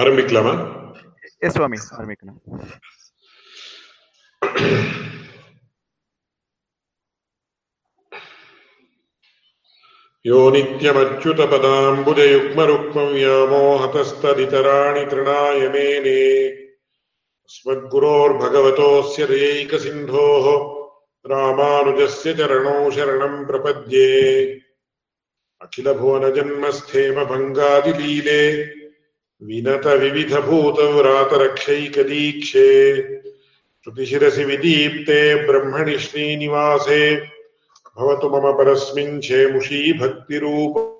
ஆரம்பிக்கலாமா எஸ் சுவாமி ஆரம்பிக்கலாம் यो नित्यमच्युतपदाम्बुजयुग्मरुक्मव्यामोहतस्तदितराणि तृणाय मेने अस्मद्गुरोर्भगवतोऽस्य दयैकसिन्धोः रामानुजस्य चरणौ शरणम् प्रपद्ये अखिलभुवनजन्मस्थेमभङ्गादिलीले विनतविविधभूतव्रातरक्षैकदीक्षे श्रुतिशिरसि विदीप्ते ब्रह्मणि श्रीनिवासे। भवतु मम परस्मिन् क्षेमुषी भक्तिरूप।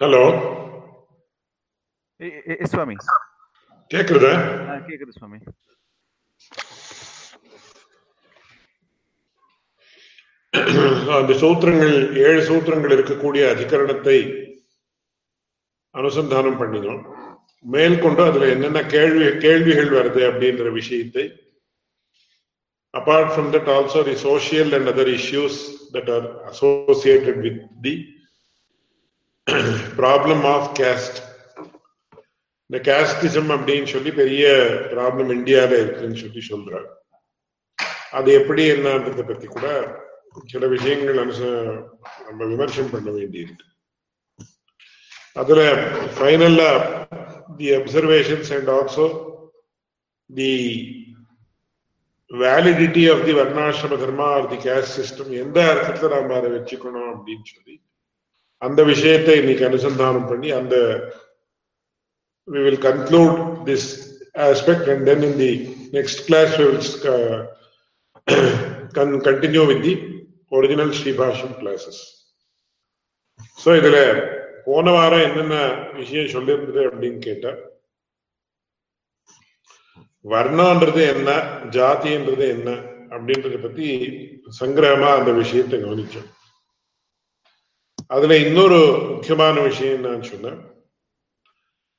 ஹலோ சுவாமி. கேக்குறதா ஆ, கேக்குது சுவாமி. அந்த சூத்திரங்கள் ஏழு சூத்திரங்கள் இருக்கக்கூடிய அதிகரணத்தை அனுசந்தானம் பண்ணினோம். மேற்கொண்டு அதுல என்னென்ன கேள்வி கேள்விகள் வருது அப்படின்ற விஷயத்தை apart from that also the social and other issues that are associated with the problem of caste. இந்த casteism அப்படின்னு சொல்லி பெரிய ப்ராப்ளம் இந்தியால இருக்குன்னு சொல்லி சொல்றாங்க. அது எப்படி என்னன்றதை பத்தி கூட சில விஷயங்கள் அனுச நம்ம விமர்சனம் பண்ண வேண்டியிருக்கு. அதுல finally the observations and also the validity of the varnashrama dharma or the caste system எந்த அர்த்தத்துல நாம அதை வச்சுக்கணும் அப்படின்னு சொல்லி அந்த விஷயத்தை இன்னைக்கு அனுசந்தானம் பண்ணி அந்த we will conclude this aspect and then in the next class we will uh, con- continue with the original Sri Bhasham classes. இதுல போன வாரம் என்னென்ன விஷயம் சொல்லியிருந்தது அப்படின்னு கேட்டா வர்ணான்றது என்ன ஜாதின்றது என்ன அப்படின்றத பத்தி சங்கிரகமா அந்த விஷயத்தை கவனிச்சோம். அதுல இன்னொரு முக்கியமான விஷயம் என்னன்னு சொன்னேன்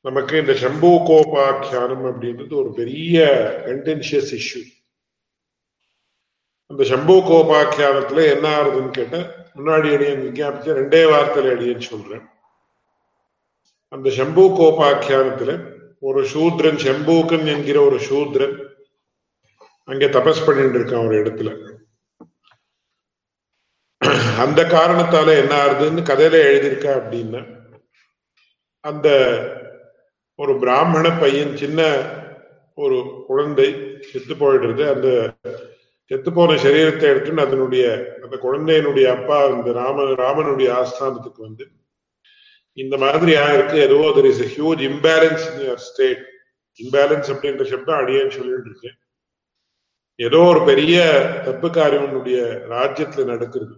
நமக்கு இந்த சம்பு கோபாக்கியானம் அப்படின்றது ஒரு பெரிய கண்டென்ஷியஸ் இஷ்யூ அந்த சம்பு கோபாக்கியானத்துல என்ன ஆகுதுன்னு கேட்ட முன்னாடி அடியன் விஞ்ஞாபிச்ச ரெண்டே வார்த்தையில அடியன்னு சொல்றேன். அந்த சம்பு கோபாக்கியானத்துல ஒரு சூத்ரன் செம்பூக்கன் என்கிற ஒரு சூத்ரன் அங்க தபஸ் பண்ணிட்டு இருக்கான் ஒரு இடத்துல. அந்த காரணத்தால என்ன ஆகுதுன்னு கதையில எழுதியிருக்கா அப்படின்னா அந்த ஒரு பிராமண பையன் சின்ன ஒரு குழந்தை செத்து போயிடுறது. அந்த செத்து போன சரீரத்தை எடுத்துன்னு அதனுடைய அந்த குழந்தையினுடைய அப்பா அந்த ராம ராமனுடைய ஆஸ்தானத்துக்கு வந்து இந்த மாதிரி ஆயிருக்கு ஏதோ there is huge imbalance in your state imbalance அப்படின்ற சப்தம் அடியேன்னு சொல்லிட்டு இருக்கேன் ஏதோ ஒரு பெரிய தப்பு காரியம் உன்னுடைய ராஜ்யத்துல நடக்கிறது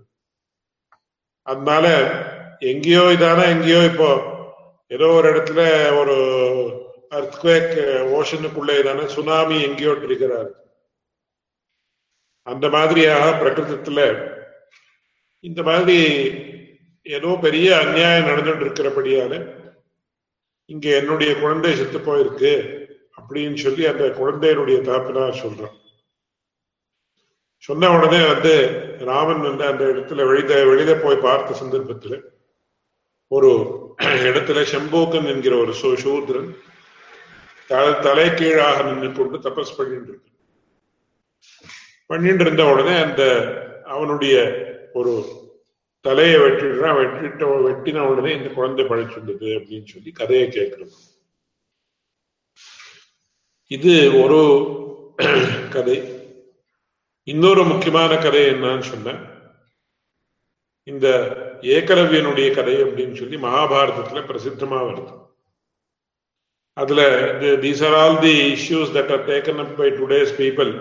அதனால எங்கேயோ இதானா எங்கேயோ இப்போ ஏதோ ஒரு இடத்துல ஒரு அர்த்குவேக் ஓஷனுக்குள்ள இதான சுனாமி எங்கேயோ இருக்கிறாரு. அந்த மாதிரியாக பிரகிருதத்துல இந்த மாதிரி ஏதோ பெரிய அநியாயம் நடந்துட்டு இருக்கிறபடியால இங்க என்னுடைய குழந்தை செத்து போயிருக்கு அப்படின்னு சொல்லி அந்த குழந்தையினுடைய தகப்பனார் சொல்றான் சொன்ன உடனே வந்து ராமன் வந்து அந்த இடத்துல வெளித வெளித போய் பார்த்த சந்தர்ப்பத்துல ஒரு இடத்துல செம்போக்கன் என்கிற ஒரு சூ- சூத்ரன் தலை கீழாக நின்று கொண்டு தபஸ் பண்ணிட்டு இருக்கு பண்ணிட்டு இருந்த உடனே அந்த அவனுடைய ஒரு தலையை வெட்டிடுறான் வெட்டிட்ட வெட்டின உடனே இந்த குழந்தை பழிச்சுள்ளது அப்படின்னு சொல்லி கதையை கேட்கிறோம். இது ஒரு கதை. இன்னொரு முக்கியமான கதை என்னன்னு சொன்னேன். இந்த ஏகலவ்யனுடைய கதை அப்படின்னு சொல்லி மகாபாரதத்துல பிரசித்தமா வருது. அதுல these are all the issues that are taken up by today's people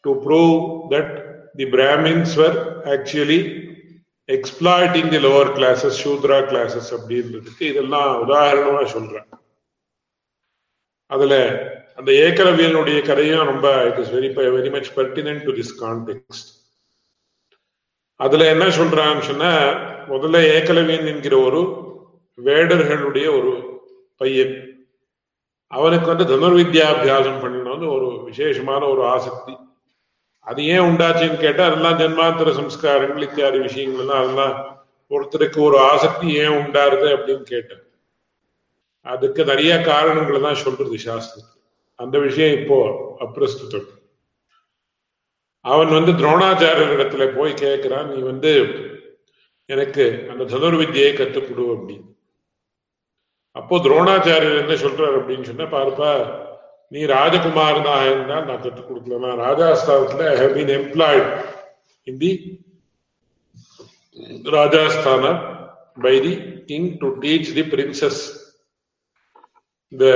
to prove that the Brahmins were actually exploiting the lower classes Shudra classes அப்படின்றதுக்கு இதெல்லாம் உதாரணமா சொல்றேன். அதுல அந்த ஏகலவ்யனுடைய கதையும் ரொம்ப it is very very much pertinent to this context அதுல என்ன சொல்றான்னு சொன்னா முதல்ல ஏக்கலவியன் என்கிற ஒரு வேடர்களுடைய ஒரு பையன். அவனுக்கு வந்து தனுர்வித்யாபியாசம் பண்ணணும்னு ஒரு விசேஷமான ஒரு ஆசக்தி. அது ஏன் உண்டாச்சுன்னு கேட்டா அதெல்லாம் ஜென்மாந்திர சம்ஸ்காரங்கள் இத்தியாதி விஷயங்கள் எல்லாம் அதெல்லாம் ஒருத்தருக்கு ஒரு ஆசக்தி ஏன் உண்டாருது அப்படின்னு கேட்டேன். அதுக்கு நிறைய காரணங்களை தான் சொல்றது சாஸ்திரம் அந்த விஷயம் இப்போ அப்பிரஸ்துத்தம் அவன் வந்து துரோணாச்சாரியர் இடத்துல போய் கேட்கிறான் நீ வந்து எனக்கு அந்த தனுர்வித்தியை கத்துக்கொடு அப்படின்னு. அப்போ துரோணாச்சாரியர் என்ன சொல்றாரு அப்படின்னு சொன்னா பாருப்பா நீ ராஜகுமாரனா இருந்தால் நான் கற்றுக் கொடுக்கல நான் ராஜாஸ்தானத்துல I have been employed in the ராஜாஸ்தான by the king to teach the princes இந்த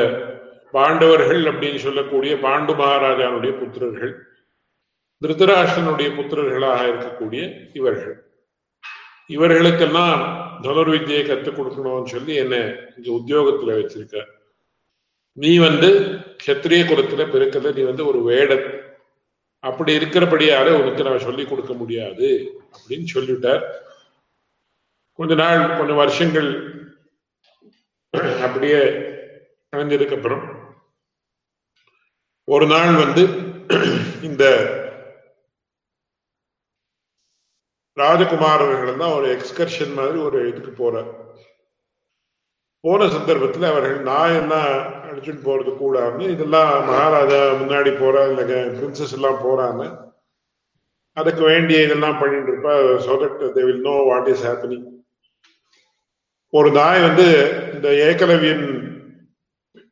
பாண்டவர்கள் அப்படின்னு சொல்லக்கூடிய பாண்டு மகாராஜானுடைய புத்திரர்கள் திருதராஷ்டனுடைய புத்திரர்களாக இருக்கக்கூடிய இவர்கள். இவர்களுக்கெல்லாம் தனுர்வித்தியை கற்றுக் கொடுக்கணும்னு சொல்லி என்ன இங்க உத்தியோகத்துல வச்சிருக்க நீ வந்து கத்திரிய குலத்துல பிறக்கிறது நீ வந்து ஒரு வேடன். அப்படி இருக்கிறபடியால உனக்கு நான் சொல்லி கொடுக்க முடியாது அப்படின்னு சொல்லிவிட்டார் கொஞ்ச நாள் கொஞ்சம் வருஷங்கள் அப்படியே அணிஞ்சதுக்கு அப்புறம் ஒரு நாள் வந்து இந்த ராஜகுமார் அவர்கள் தான் ஒரு எக்ஸ்கர்ஷன் மாதிரி ஒரு இதுக்கு போறார். போன சந்தர்ப்பத்துல அவர்கள் நாயெல்லாம் அடிச்சுட்டு போறது கூடாதுன்னு இதெல்லாம் மகாராஜா முன்னாடி போறா இல்ல பிரின்சஸ் எல்லாம் போறான்னு அதுக்கு வேண்டிய இதெல்லாம் பண்ணிட்டு இருப்பா. So that they will know what is happening ஒரு நாய் வந்து இந்த ஏகலவியன்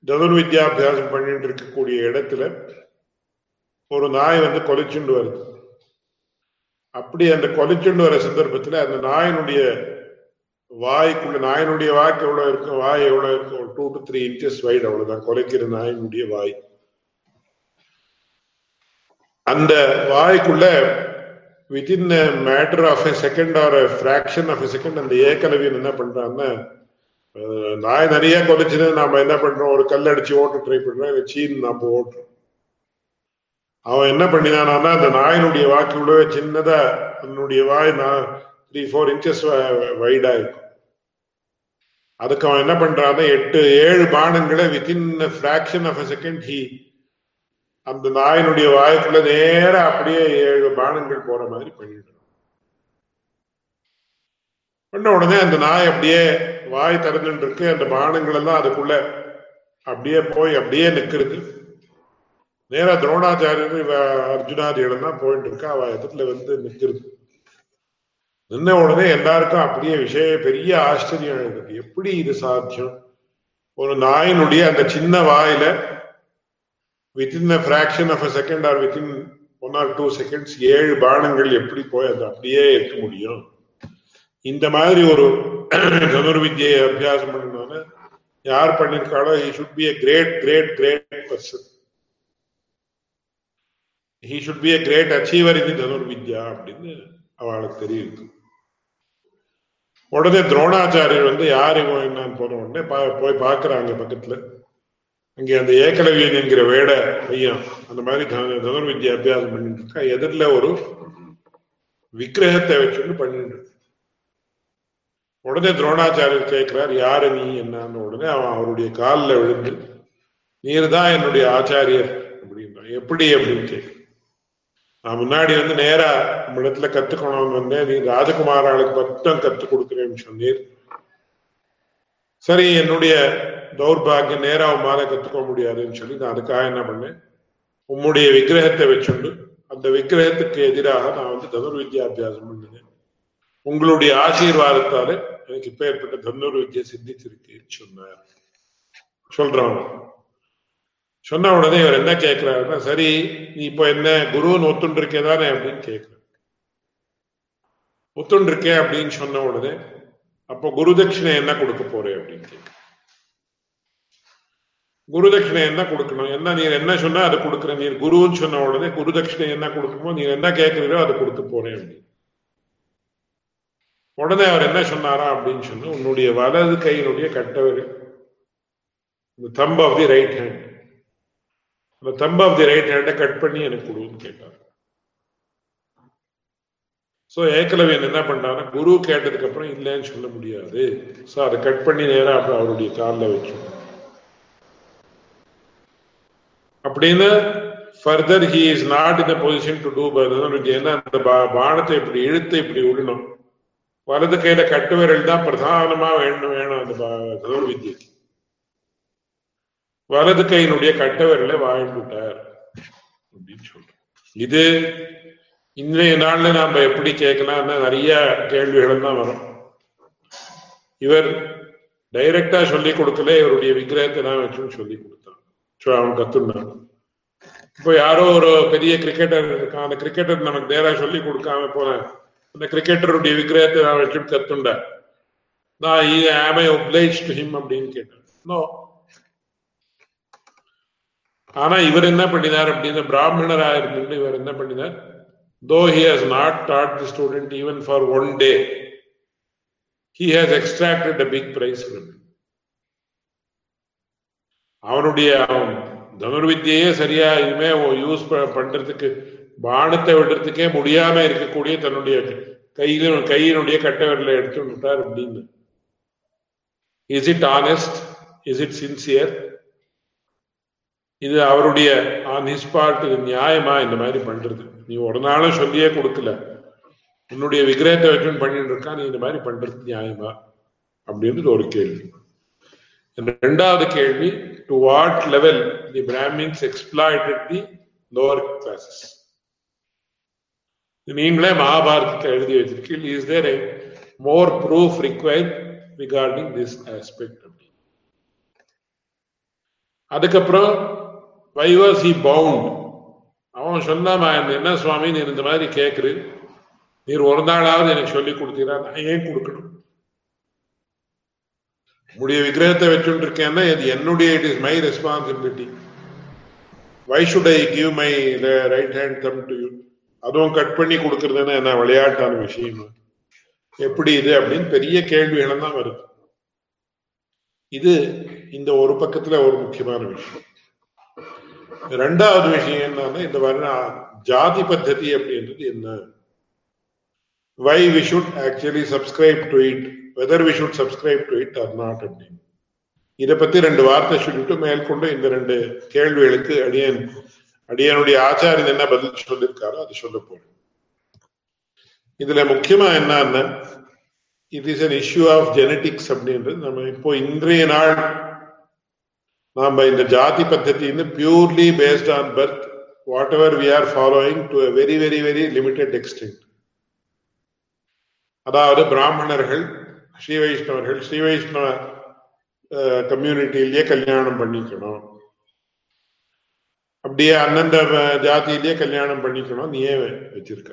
தனுர்வித்யாபியாசம் பண்ணிட்டு இருக்கக்கூடிய இடத்துல ஒரு நாய் வந்து கொலைச்சுண்டு வருது. அப்படி அந்த கொலைச்சுண்டு வர சந்தர்ப்பத்துல அந்த நாயினுடைய வாய்க்குள்ள நாயினுடைய வாய்க்கு எவ்வளவு இருக்கும் வாய் எவ்வளவு இருக்கும் ஒரு two to three inches wide அவ்வளவுதான். கொலைக்கிற நாயினுடைய வாய். அந்த வாய்க்குள்ள within matter of a second or fraction of a second அந்த ஏக்கலவியன் என்ன பண்றான்னா நாய் நிறைய கொலைச்சுன்னு நாம என்ன பண்றோம்? ஒரு கல் அடிச்சு ஓட்ட ட்ரை பண்றோம். இல்லை சீன் நாம ஓட்டுறோம். அவன் என்ன பண்ணினானா அந்த நாயினுடைய வாக்கு உள்ள சின்னதா அதனுடைய வாய் நான் த்ரீ ஃபோர் இன்ச்சஸ் வைடா இருக்கும். அதுக்கு அவன் என்ன பண்றான்னா எட்டு ஏழு பானங்களை within fraction of a second he அந்த நாயினுடைய வாய்க்குள்ள நேரா அப்படியே ஏழு பானங்கள் போற மாதிரி பண்ணிடுறான். பண்ண உடனே அந்த நாய் அப்படியே வாய் திறந்துட்டு இருக்கு அந்த பானங்கள் எல்லாம் அதுக்குள்ள அப்படியே போய் அப்படியே நிக்கிறது நேரா துரோணாச்சாரியர் இவ அர்ஜுனாதியிடம் தான் போயிட்டு இருக்கா அவ எதிரில வந்து நிக்கிறது நின்ன உடனே எல்லாருக்கும் அப்படியே விஷய பெரிய ஆச்சரியம் இருக்கு எப்படி இது சாத்தியம்? ஒரு நாயினுடைய அந்த சின்ன வாயில within fraction of a second or within one or two seconds ஏழு பானங்கள் எப்படி போய் அது அப்படியே இருக்க முடியும்? இந்த மாதிரி ஒரு தனுர்வித்யை அபியாசம் பண்ணணும்னு யார் பண்ணிருக்காளோ he should be a great great great person he should be a great achiever in தனுர்வித்யா அப்படின்னு அவளுக்கு தெரியுது உடனே துரோணாச்சாரியர் வந்து யார் இவன்? என்னன்னு போன உடனே பா- போய் பார்க்குறாங்க பக்கத்துல. அங்கே அந்த ஏகலவியன் என்கிற வேட பையன் அந்த மாதிரி தனு- தனுர்வித்யா அபியாசம் பண்ணிட்டு இருக்கா. எதிரில் ஒரு விக்கிரகத்தை வச்சுட்டு பண்ணிட்டு உடனே துரோணாச்சாரியர் கேட்கிறார் யாரு நீ? என்னன்னு? உடனே அவன் அவருடைய காலில் விழுந்து நீர் தான் என்னுடைய ஆச்சாரியர் அப்படின்றான். எப்படி? அப்படின்னு கேட்க நான் முன்னாடி வந்து நேரா நம்ம இடத்துல கத்துக்கணும்னு வந்தேன். நீ ராஜகுமாராளுக்கு மட்டும் கத்துக் கொடுக்குறேன்னு சொன்னீர். சரி என்னுடைய தௌர்பாகியம் நேரா உமால கத்துக்க முடியாதுன்னு சொல்லி நான் அதுக்காக என்ன பண்ணேன்? உம்முடைய விக்கிரகத்தை வச்சுண்டு அந்த விக்கிரகத்துக்கு எதிராக நான் வந்து தனுர் வித்யாபியாசம் பண்ணினேன். உங்களுடைய ஆசீர்வாதத்தால எனக்கு இப்ப ஏற்பட்ட தனுர் வித்யா சித்திச்சிருக்குன்னு சொன்னார். சொல்றாங்க சொன்ன உடனே இவர் என்ன கேட்கிறாருன்னா சரி நீ இப்போ என்ன குருன்னு ஒத்துண்டு இருக்கே தானே அப்படின்னு கேட்கிறார். ஒத்துண்டு இருக்கே அப்படின்னு சொன்ன உடனே அப்போ குரு தட்சிணை என்ன கொடுக்க போறே அப்படின்னு கேட்க குரு தட்சிணை என்ன கொடுக்கணும்? என்ன நீர் என்ன சொன்னா அதை கொடுக்குற நீர் குருன்னு சொன்ன உடனே குரு தட்சிணை என்ன கொடுக்கணுமோ நீர் என்ன கேட்கிறீரோ அதை கொடுக்க போறேன் அப்படின்னு. உடனே அவர் என்ன சொன்னாரா அப்படின்னு சொன்னா உன்னுடைய வலது கையினுடைய கட்டவர் thumb of the right hand அந்த தம்ப் ஆஃப் தி ரைட் ஹேண்டை கட் பண்ணி எனக்கு கொடுன்னு கேட்டார். சோ ஏக்கலவியன் என்ன பண்ணாருன்னா குரு கேட்டதுக்கு அப்புறம் இல்லைன்னு சொல்ல முடியாது. ஸோ அதை கட் பண்ணி நேரா அப்புறம் அவருடைய காலில் வச்சு அப்படின்னு further he is not in position to do ஏன்னா அந்த பா- பானத்தை இப்படி இழுத்து இப்படி விடணும் வலது கையில கட்டு விரல் தான் பிரதானமா வேணும் வேணும் அந்த பா- வலது கையினுடைய கட்ட வாழ்ந்துட்டார் அப்படின்னு சொல்றோம். இது இன்றைய நாள்ல நாம எப்படி கேட்கலாம்னா நிறைய கேள்விகள் தான் வரும். இவர் டைரக்டா சொல்லி கொடுக்கல இவருடைய விக்கிரகத்தை நான் வச்சுன்னு சொல்லி கொடுத்தான். சோ அவன் கத்துனான். இப்போ யாரோ ஒரு பெரிய கிரிக்கெட்டர் இருக்கான். அந்த கிரிக்கெட்டர் நமக்கு நேரா சொல்லி கொடுக்காம போனேன் அந்த கிரிக்கெட்டருடைய விக்கிரகத்தை நான் வச்சுட்டு கத்துண்டேன். நான் ஆம் ஐ ஒப்ளைஸ் டு ஹிம் அப்படின்னு கேட்டேன். ஆனா இவர் என்ன பண்ணினார் அப்படின்னு பிராமணராக இருந்துட்டு இவர் என்ன பண்ணினார்? Though he has not taught the student even for one day he has extracted a big price அவனுடைய அவன் தனுர்வித்தியே சரியா இனிமே யூஸ் பண்றதுக்கு பானத்தை விடுறதுக்கே முடியாம இருக்கக்கூடிய தன்னுடைய கையில கையினுடைய கட்டை விரலை எடுத்து விட்டார் அப்படின்னு. Is it honest is it sincere இது அவருடைய ஆன் ஹிஸ் பார்ட் இது நியாயமா இந்த மாதிரி பண்றது? நீ ஒரு நாளும் சொல்லியே கொடுக்கல. உன்னுடைய விக்கிரகத்தை வச்சுன்னு பண்ணிட்டு இருக்கா? நீ இந்த மாதிரி பண்றது நியாயமா? அப்படின்றது ஒரு கேள்வி. ரெண்டாவது கேள்வி to what level the Brahmins exploited the lower classes நீங்களே மகாபாரதத்தை எழுதி வச்சிருக்கீங்க. Is there more proof required regarding this aspect அதுக்கப்புறம் வை வாஸ் ஹி பவுண்ட் அவன் சொன்னாமா என்ன சுவாமி நீ இந்த மாதிரி கேட்குறு நீர் ஒரு நாளாவது எனக்கு சொல்லி கொடுத்தீரா? நான் ஏன் கொடுக்கணும்? உங்களுடைய விக்கிரகத்தை வச்சுட்டு இருக்கேன்னா இது என்னுடைய it is my responsibility why should I give my right hand thumb to you அதுவும் கட் பண்ணி கொடுக்கறதுன்னா என்ன விளையாட்டான விஷயம்? எப்படி இது அப்படின்னு பெரிய கேள்விகளும் தான் வருது. இது இந்த ஒரு பக்கத்துல ஒரு முக்கியமான விஷயம். ரெண்டாவது விஷயம் என்னன்னா இந்த வர்ண ஜாதி பத்ததி அப்படின்றது என்ன? Why we should actually subscribe to it whether we should subscribe to it or not அப்படின்னு. இதை பத்தி ரெண்டு வார்த்தை சொல்லிட்டு மேற்கொண்டு இந்த ரெண்டு கேள்விகளுக்கு அடியன் அடியனுடைய ஆச்சாரியன் என்ன பதில் சொல்லியிருக்காரோ அது சொல்ல போறேன். இதுல முக்கியமா என்னன்னா it is an issue of genetics அப்படின்றது நம்ம இப்போ இன்றைய நாள் நாம இந்த ஜாதி பத்தத்தின்னு purely based on birth whatever we are following to very very very limited extent அதாவது பிராமணர்கள் ஸ்ரீ வைஷ்ணவர்கள் ஸ்ரீ வைஷ்ணவ கம்யூனிட்டியிலேயே கல்யாணம் பண்ணிக்கணும். அப்படியே அந்தந்த ஜாதியிலேயே கல்யாணம் பண்ணிக்கணும் நீ ஏன் வச்சிருக்க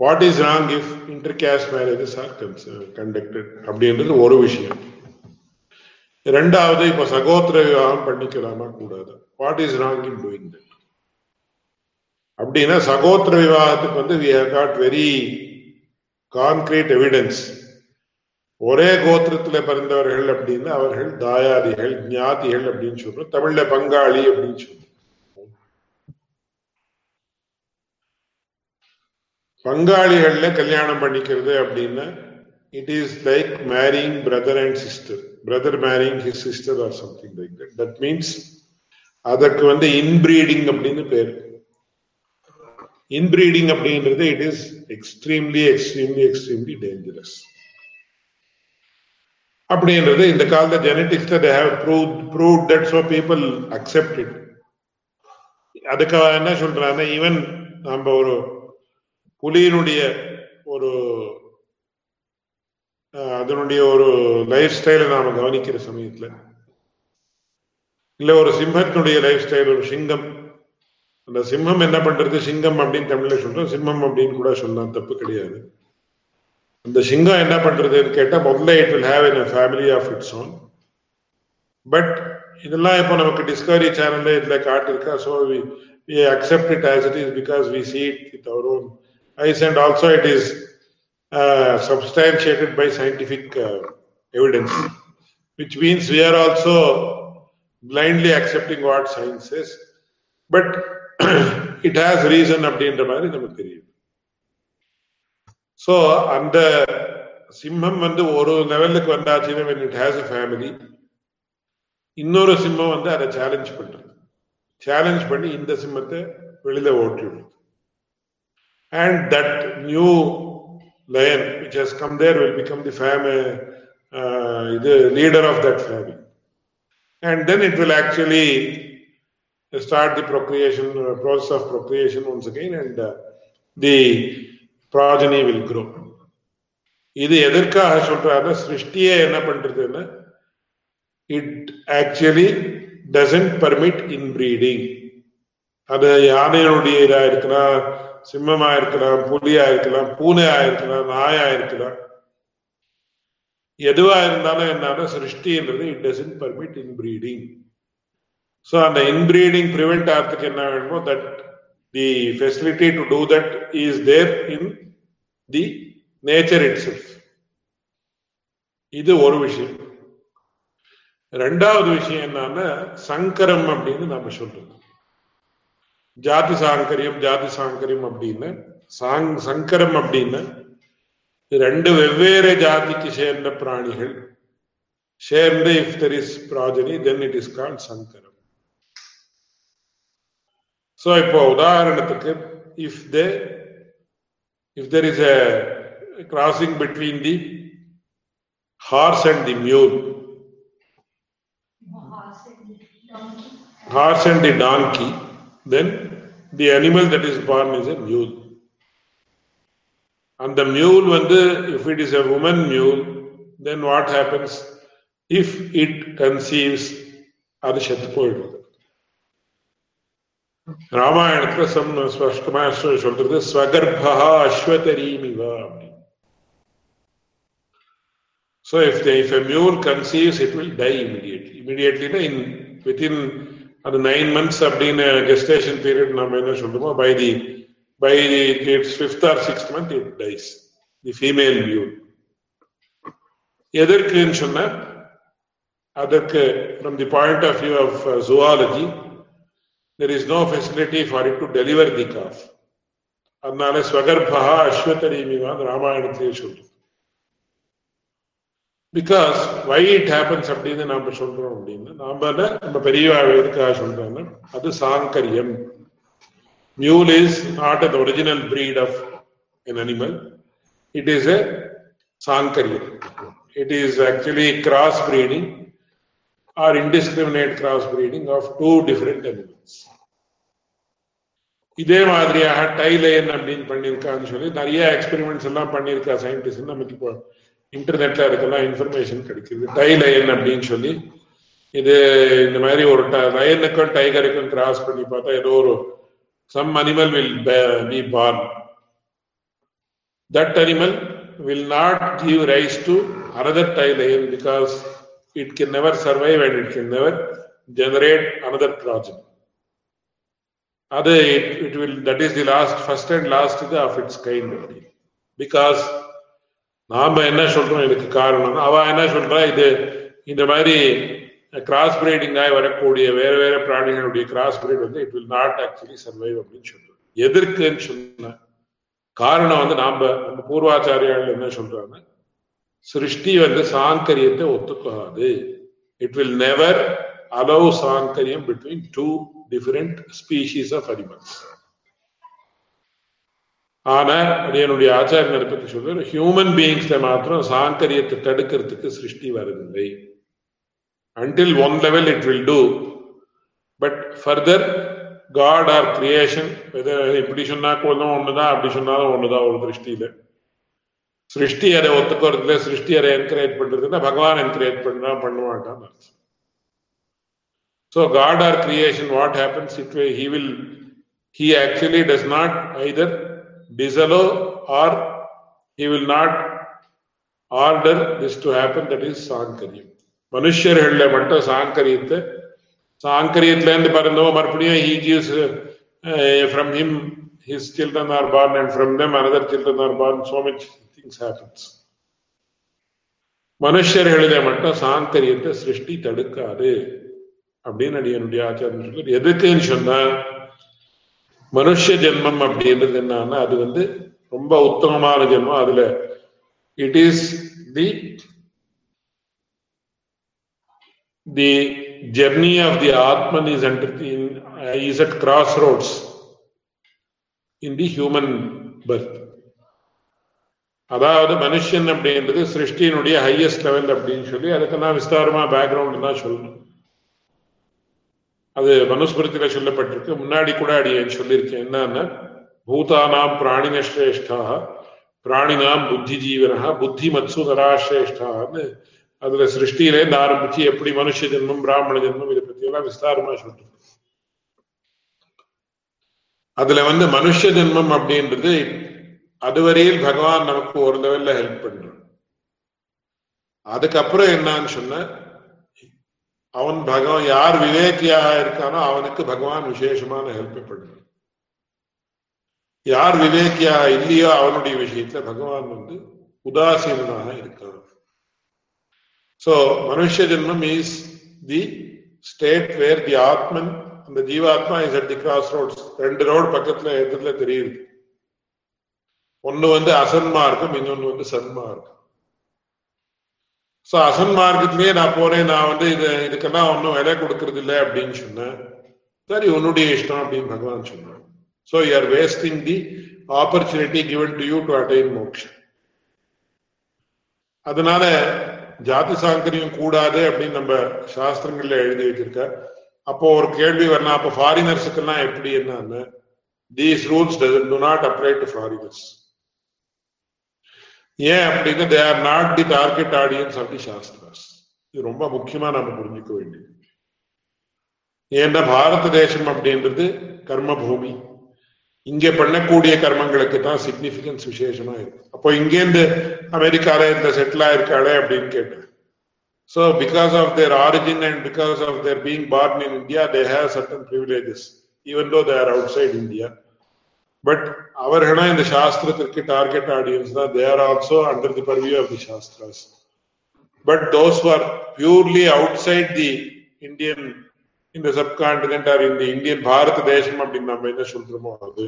what is wrong if inter caste marriages are conducted அப்படின்றது ஒரு விஷயம். ரெண்டாவது இப்ப சகோதர விவாகம் பண்ணிக்கலாமா கூடாது. What is wrong in doing that அப்படின்னா சகோதர விவாகத்துக்கு வந்து we have got very concrete evidence ஒரே கோத்திரத்துல பிறந்தவர்கள் அப்படின்னு அவர்கள் தாயாதிகள் ஞாதிகள் அப்படின்னு சொல்றோம். தமிழ்ல பங்காளி அப்படின்னு சொல்றோம். பங்காளிகள்ல கல்யாணம் பண்ணிக்கிறது அப்படின்னா it is like marrying brother and sister brother marrying his sister or something like that that means அதற்கு வந்து இன்பிரீடிங் அப்படின்னு பேர். இன்பிரீடிங் அப்படின்றது it is extremely extremely extremely dangerous அப்படின்றது இந்த காலத்த genetics they have prove prove that so people accepted அதுக்காக என்ன சொல்றாங்கன்னா ஈவன் நம்ம ஒரு புலியினுடைய ஒரு அதனுடைய ஒரு லைஃப் ஸ்டைலை நாம கவனிக்கிற சமயத்துல இல்ல ஒரு சிம்மத்தினுடைய லைஃப் ஸ்டைல் ஒரு சிங்கம். அந்த சிம்மம் என்ன பண்றது? சிங்கம் அப்படின்னு தமிழ்ல சொல்றோம். சிம்மம் அப்படின்னு கூட சொல்லலாம் தப்பு கிடையாது. அந்த சிங்கம் என்ன பண்றதுன்னு கேட்டா முதல்ல it will have in family of its own but இதெல்லாம் இப்போ நமக்கு டிஸ்கவரி சேனல்ல இதுல காட்டிருக்கா so we accept it as it is because we see it with our own eyes and also it is substantiated by scientific uh, evidence, which means we are also blindly accepting what science says. But it has reason அப்படின்ற மாதிரி நமக்கு தெரியும் so அந்த சிம்மம் வந்து ஒரு லெவலுக்கு வந்தாச்சுன்னா when it has a family இன்னொரு சிம்மம் வந்து அதை சேலஞ்ச் பண்றது சேலஞ்ச் பண்ணி இந்த சிம்மத்தை வெளியில ஓட்டி விடுறது and that new lion which has come there will become the family, uh, the leader of that family. And then it will actually start the procreation, uh, process of procreation once again, and uh, the progeny will grow. இது எதற்காக சொல்றாரு சிருஷ்டியே என்ன பண்றதுன்னா it actually doesn't permit inbreeding அது யானையினுடைய இதா இருக்கலாம் சிம்மமா இருக்கலாம் புலியா இருக்கலாம் பூனையா இருக்கலாம் நாயா இருக்கலாம் எதுவா இருந்தாலும் என்னன்னா சிருஷ்டின்றது it doesn't permit inbreeding so அந்த இன்பிரீடிங் ப்ரிவெண்ட் ஆகிறதுக்கு என்ன வேணுமோ that the facility to do that is there in the nature itself இது ஒரு விஷயம். ரெண்டாவது விஷயம் என்னன்னா சங்கரம் அப்படின்னு நாம சொல்றோம். ஜாதி சாங்கரியம் ஜாதி சாங்கரியம் அப்படின்னு சாங் சங்கரம் அப்படின்னு ரெண்டு வெவ்வேறு ஜாதிக்கு சேர்ந்த பிராணிகள் சேர்ந்து if there is progeny then it is called சங்கரம் ஸோ இப்போ உதாரணத்துக்கு if they if there is a crossing between the horse and the mule, horse and the donkey, then the animal that is born is a mule. And the mule, when the, if it is a woman mule, then what happens? If it conceives, அது செத்து போயிடுது ராமாயணத்துல சம் ஸ்பஷ்டமா சொல்றது ஸ்வகர்பா அஸ்வதரீமிவா So if the, if a mule conceives, it will die immediately. Immediately, in within அது நைன் மந்த்ஸ் அப்படின்னு கெஸ்டேஷன் பீரியட் நம்ம என்ன சொல்றோமோ by the by the it's fifth or sixth month it dies the female view எதற்குன்னு சொன்ன அதற்கு from the point of view of zoology there is no facility for it to deliver the calf அதனால ஸ்வகர்பா அஸ்வத்தரீமிவான் ராமாயணத்திலே சொல்றோம். Because why it happens அப்படின்னு நாம சொல்றோம் அப்படின்னு நாம நம்ம பெரிய எதுக்காக சொல்றோம்னா அது சாங்கரியம். Mule is not a original breed of an animal it is a சாங்கரியம். It is actually cross breeding or indiscriminate cross breeding of two different animals இதே மாதிரியாக டைலைன் அப்படின்னு பண்ணியிருக்கான்னு சொல்லி நிறைய எக்ஸ்பெரிமெண்ட்ஸ் எல்லாம் பண்ணியிருக்கா சயின்டிஸ்ட் நமக்கு இப்போ இன்டர்நெட்ல அதுக்கெல்லாம் இன்ஃபர்மேஷன் கிடைக்குது. டை லயன் அப்படின்னு சொல்லி இது இந்த மாதிரி ஒரு லயனுக்கும் டைகருக்கும் கிராஸ் பண்ணி பார்த்தா ஏதோ ஒரு some animal will be born that animal will not give rise to another tie lion because it can never survive and it can never generate another project அது it will that is the last first and last இது of its kind because நாம என்ன சொல்றோம் இதுக்கு காரணம்? அவ என்ன சொல்றா? இது இந்த மாதிரி கிராஸ் பிரீடிங் ஆகி வரக்கூடிய வேற வேற பிராணிகளுடைய கிராஸ் பிரீட் வந்து it will not actually survive அப்படின்னு சொல்றோம் எதற்குன்னு சொன்ன காரணம் வந்து நாம நம்ம பூர்வாச்சாரியால் என்ன சொல்றாங்க? சிருஷ்டி வந்து சாங்கரியத்தை ஒத்துக்காது. It will never allow சாங்கரியம் between two different species of animals ஆனா என்னுடைய ஆச்சாரியனை பத்தி சொல்ற ஹியூமன் பீயிங்ஸ்ல மாத்திரம் சாந்தரியத்தை தடுக்கிறதுக்கு சிருஷ்டி வருதில்லை. Until one level it will do but further God or creation இப்படி சொன்னா கொஞ்சம் ஒண்ணுதான் அப்படி சொன்னாலும் ஒண்ணுதான் ஒரு திருஷ்டியில சிருஷ்டி அதை ஒத்துக்கிறதுல சிருஷ்டி அதை என்கரேஜ் பண்றதுன்னா பகவான் என்கரேஜ் பண்ணா பண்ண மாட்டான் so God or creation what happens it he will he actually does not either disallow or he will not order this to happen that is சாங்கரியம் மனுஷர்கள்ல மட்டும் சாங்கரியத்தை சாங்கரியத்துல இருந்து பிறந்தவோ மறுபடியும் he gives uh, from him his children are born and from them another children are born so much things happens மனுஷர்களில மட்டும் சாங்கரியத்தை சிருஷ்டி தடுக்காது அப்படின்னு என்னுடைய ஆச்சாரம் சொல்லி எதுக்குன்னு சொன்னா மனுஷ ஜென்மம் அப்படின்றது என்னன்னா அது வந்து ரொம்ப உத்தமமான ஜென்மம். அதுல it is the the journey of the Atman is under is at cross roads in the human birth அதாவது மனுஷன் அப்படின்றது சிருஷ்டியினுடைய ஹையஸ்ட் லெவல் அப்படின்னு சொல்லி அதுக்கு நான் விஸ்தாரமா பேக்ரவுண்ட் தான் சொல்லணும் அது மனுஸ்மிருத்தில சொல்லப்பட்டிருக்கு. முன்னாடி கூட அடி சொல்லியிருக்கேன். என்னன்னா பூதானாம் பிராணின சிரேஷ்டா பிராணினாம் புத்தி ஜீவனா புத்தி மத்சு நராசிரேஷ்டான்னு அதுல சிருஷ்டியில இருந்து ஆரம்பிச்சு எப்படி மனுஷ ஜென்மம் பிராமண ஜென்மம் இதை பத்தி எல்லாம் விஸ்தாரமா சொல்றது அதுல வந்து மனுஷ ஜென்மம் அப்படின்றது அதுவரையில் பகவான் நமக்கு ஒரு லெவல்ல ஹெல்ப் பண்றான் அதுக்கப்புறம் என்னன்னு சொன்ன அவன் பகவான் யார் விவேக்கியாக இருக்கானோ அவனுக்கு பகவான் விசேஷமான ஹெல்ப் பண்றான் யார் விவேக்கியா இல்லையோ அவனுடைய விஷயத்துல பகவான் வந்து உதாசீனாக இருக்கான். சோ மனுஷ ஜென்மம் இஸ் தி ஸ்டேட் வேர் தி ஆத்மன் அந்த ஜீவாத்மா is at the cross roads ரெண்டு ரோடு பக்கத்துல எதிரில தெரியுது. ஒன்னு வந்து அசன்மார்க்கம் இன்னொன்னு வந்து சன்மார்க்கம் ஸோ அசன்மார்க்கத்திலேயே நான் போறேன் நான் வந்து இது இதுக்கெல்லாம் ஒன்றும் விலை கொடுக்கறது இல்லை அப்படின்னு சொன்னேன். சரி உன்னுடைய இஷ்டம் அப்படின்னு பகவான் சொன்னான் so you are wasting the opportunity given to you to attain moksha. அதனால ஜாதி சாங்கரியம் கூடாது அப்படின்னு நம்ம சாஸ்திரங்கள்ல எழுதி வச்சிருக்க அப்போ ஒரு கேள்வி வரலாம் அப்போ ஃபாரினர்ஸுக்கெல்லாம் எப்படி என்னன்னு? These rules do not apply to foreigners ஏன் அப்படின்னா they are not the target audience of the Shastras இது ரொம்ப முக்கியமா நம்ம புரிஞ்சுக்க வேண்டியது. ஏன்னா பாரத தேசம் அப்படின்றது கர்ம பூமி இங்க பண்ணக்கூடிய கர்மங்களுக்கு தான் சிக்னிபிகன்ஸ் விசேஷமா இருக்கு. அப்போ இங்கேருந்து அமெரிக்கால இந்த செட்டில் ஆயிருக்காளே அப்படின்னு கேட்டேன். So because of their origin and because of their being born in India they have certain privileges even though they're out side India but அவர்களா இந்த சாஸ்திரத்திற்கு டார்கெட் ஆடியன்ஸ் தான் they're also under the purview of the Shastras but those are purely out side the Indian இந்த subcontinent R இந்த Indian Bharata தேசம் அப்படின்னு நம்ம என்ன சொல்றோமோ அது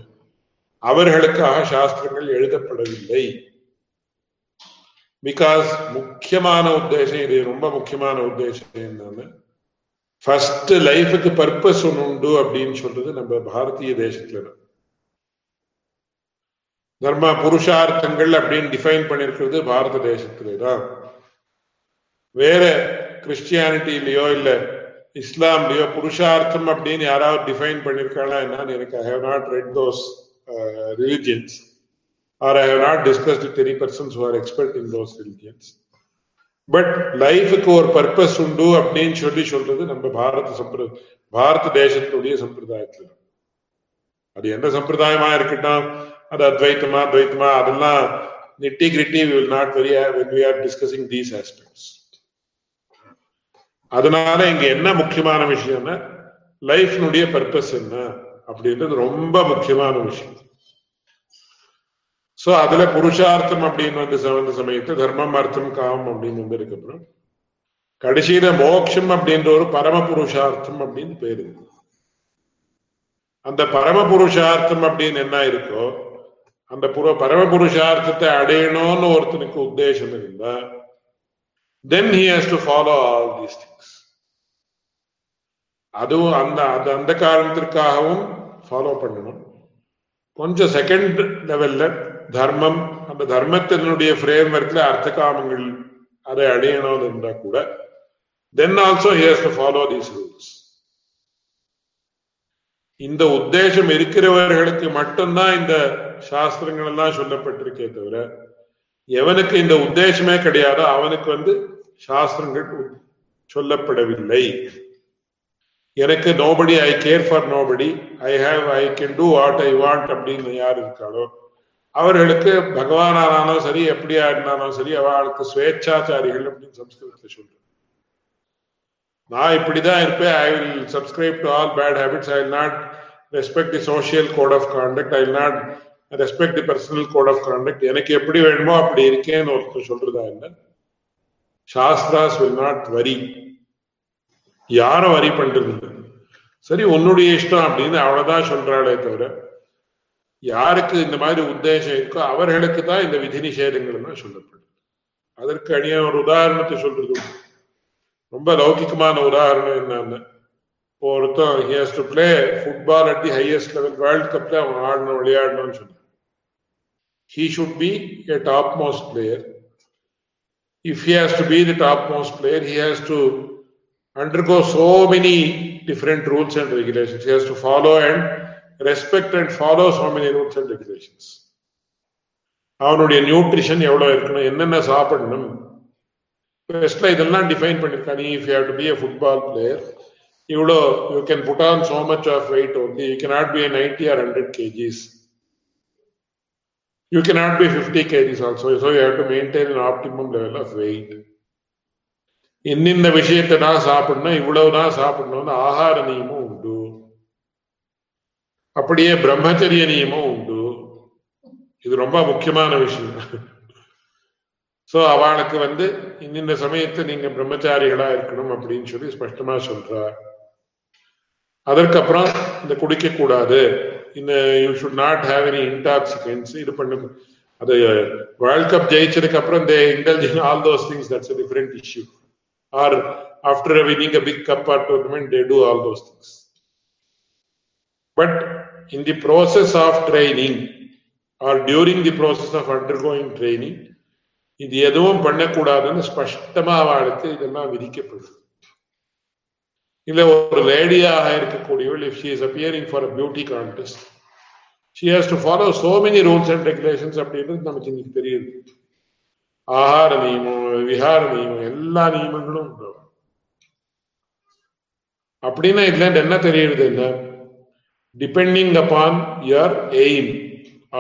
அவர்களுக்காக சாஸ்திரங்கள் எழுதப்படவில்லை பிகாஸ் முக்கியமான உத்தேசம் இது ரொம்ப முக்கியமான உத்தேசம் என்னன்னு ஃபர்ஸ்ட் லைஃபுக்கு பர்பஸ் ஒன்று உண்டு அப்படின்னு சொல்றது நம்ம பாரதிய தேசத்துல தான். தர்ம புருஷார்த்தங்கள் அப்படின்னு டிஃபைன் பண்ணிருக்கிறது பாரத தேசத்திலே தான் வேற கிறிஸ்டியானிட்டிலயோ இல்ல இஸ்லாம்லயோ புருஷார்த்தம் அப்படின்னு யாராவது டிஃபைன் பண்ணிருக்காங்களா என்னன்னு எனக்கு I have not read those religions or I have not discussed with any persons who are expert in those religions but லைஃபுக்கு ஒரு பர்பஸ் உண்டு அப்படின்னு சொல்லி சொல்றது நம்ம பாரத சம்பிர பாரத தேசத்துடைய சம்பிரதாயத்துல. அது எந்த சம்பிரதாயமா இருக்கட்டும்? அது அத்வைத்தமா துவைத்தமா அதெல்லாம் nitty gritty will not very when we are discussing these aspects அதனால இங்க என்ன முக்கியமான விஷயம்னா லைஃப்னுடைய பர்பஸ் என்ன அப்படின்றது ரொம்ப முக்கியமான விஷயம். சோ அதுல புருஷார்த்தம் அப்படின்னு வந்து வந்த சமயத்து தர்மம் அர்த்தம் காமம் அப்படின்னு வந்து அப்புறம் கடைசியில மோட்சம் அப்படின்ற ஒரு பரம புருஷார்த்தம் அப்படின்னு பேரு. அந்த பரம புருஷார்த்தம் அப்படின்னு என்ன இருக்கோ அந்த புற பரமபுருஷார்த்தத்தை அடையணும்னு ஒருத்தனுக்கு உத்தேசம் இருந்தா then he has to follow all these things அதுவும் அந்த அது அந்த காரணத்திற்காகவும் ஃபாலோ பண்ணணும். கொஞ்சம் செகண்ட் லெவல்ல தர்மம் அந்த தர்மத்தினுடைய ஃப்ரேம் ஒர்க்ல அர்த்த காமங்கள் அதை அடையணும்னு இருந்தா கூட then also he's to follow these rules இந்த உத்தேசம் இருக்கிறவர்களுக்கு மட்டும்தான் இந்த சாஸ்திரங்கள் எல்லாம் சொல்லப்பட்டிருக்கே தவிர எவனுக்கு இந்த உத்தேசமே கிடையாதோ அவனுக்கு வந்து சாஸ்திரங்கள் சொல்லப்படவில்லை. எனக்கு nobody I care for nobody I have I can do what I want அப்படின்னு யார் இருக்காளோ அவர்களுக்கு பகவான் ஆனாலும் சரி எப்படியா இருந்தாலும் சரி அவளுக்கு சுவேச்சாச்சாரிகள் அப்படின்னு சம்ஸ்கிருதத்துல சொல்றேன் நான் இப்படிதான் இருப்பேன் I will subscribe to all bad habits I will not respect the social code of conduct I will not respect the personal code of conduct எனக்கு எப்படி வேணுமோ அப்படி இருக்கேன்னு ஒருத்தர் சொல்றதா என்ன சாஸ்திராஸ் வில் நாட் வரி யாரும் வரி பண்றது? சரி உன்னுடைய இஷ்டம் அப்படின்னு அவ்வளவுதான் சொல்றாளே தவிர யாருக்கு இந்த மாதிரி உத்தேசம் இருக்கோ அவர்களுக்கு தான் இந்த விதி நிஷேதங்கள் சொல்லப்படுது. அதற்கு அடிய ஒரு உதாரணத்தை சொல்றது. ரொம்ப லௌகிகமான உதாரணம் என்னன்னு ஒருத்தன் he has to play football at the highest level world கப்ல அவன் ஆடணும் விளையாடணும்னு சொன்னான் he should be a top most player if he has to be the top most player he has to undergo so many different rules and regulations he has to follow and respect and follow so many rules and regulations அவனுடைய nutrition எவ்வளவு இருக்கணும் என்னென்ன சாப்பிடணும் வெஸ்ட்ல இதெல்லாம் define பண்ணிருக்கா நீ if you have to be a football player இவ்வளோ you can put on so much of weight only you cannot be a 90 or 100 kgs you cannot be 50 kgs also. So you have to maintain an optimum level of weight. இன்னிந்த விஷயத்தை தான் சாப்பிடணும் இவ்வளவுதான் சாப்பிடணும்னு ஆகார நியமம் உண்டு அப்படியே பிரம்மச்சரிய நியமம் உண்டு இது ரொம்ப முக்கியமான விஷயம் சோ அவளுக்கு வந்து இந்த சமயத்தை நீங்க பிரம்மச்சாரிகளா இருக்கணும் அப்படின்னு சொல்லி ஸ்பஷ்டமா சொல்றா அதற்கப்புறம் இந்த குடிக்க கூடாது இந்த you should not have any intoxicants இது பண்ண அது வேர்ல்ட் கப் ஜெயிச்சதுக்கு அப்புறம் they indulge in all those things that's a different issue or after winning a big cup or tournament they do all those things but in the process of training or during the process of undergoing training இது எதுவும் பண்ணக்கூடாதுன்னு ஸ்பஷ்டமா அவளுக்கு இதெல்லாம் விதிக்கப்படுது இல்லை ஒரு லேடியாக இருக்கக்கூடியவள் if she is appearing for a beauty contest she has to follow so many rules and regulations அப்படின்றது நமக்கு இன்னைக்கு தெரியுது. ஆகார நியமம் விஹார நியமம் எல்லா நியமங்களும் உண்டு. அப்படின்னா இதுல என்ன தெரியுது என்ன? Depending upon your aim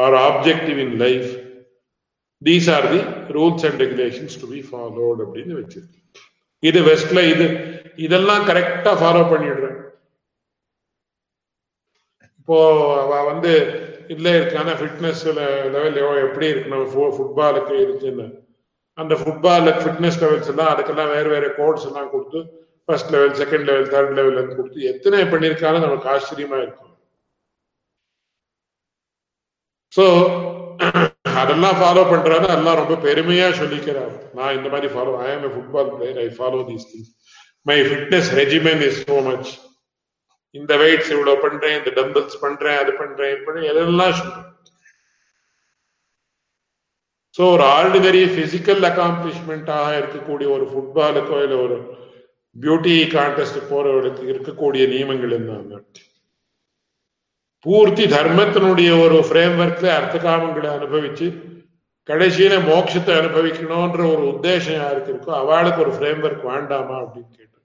or objective in life these are the rules and regulations to be followed அப்படின்னு வச்சிருக்கு. இது வெஸ்ட்ல இது இதெல்லாம் கரெக்டா ஃபாலோ பண்ணிடுறேன். இப்போ அவ வந்து இதுல இருக்கான ஃபிட்னஸ் லெவல் எப்படி இருக்கணும் ஃபுட்பாலுக்கு இருக்குன்னு அந்த ஃபுட்பாலுக்கு ஃபிட்னஸ் லெவல்ஸ் எல்லாம் அதுக்கெல்லாம் வேற வேற கோட்ஸ் எல்லாம் கொடுத்து first level second level third level கொடுத்து எத்தனை பண்ணியிருக்காலும் நமக்கு ஆச்சரியமா இருக்கும். ஸோ அதெல்லாம் ஃபாலோ பண்றாரு. எல்லாம் ரொம்ப பெருமையா சொல்லிக்கிறார். நான் இந்த மாதிரி follow I am football player I follow these things my fitness regimen is so much இந்த வெயிட்ஸ் இவ்வளவு பண்றேன் இந்த டம்பிள்ஸ் பண்றேன் அது பண்றேன் எதெல்லாம் சொல்றேன் ஸோ ஒரு ஆர்டினரி பிசிக்கல் அக்காம்ப்ளிஷ்மெண்ட்டாக இருக்கக்கூடிய ஒரு ஃபுட்பாலுக்கோ இல்லை ஒரு பியூட்டி கான்டெஸ்ட் போறவர்களுக்கு இருக்கக்கூடிய நியமங்கள் என்ன? பூர்த்தி தர்மத்தினுடைய ஒரு ஃப்ரேம் ஒர்க்ல அர்த்த காமங்களை அனுபவிச்சு கடைசியில மோட்சத்தை அனுபவிக்கணும்ன்ற ஒரு உத்தேசம் யாருக்கு இருக்கோ அவளுக்கு ஒரு ஃப்ரேம் ஒர்க் வேண்டாமா அப்படின்னு கேட்டு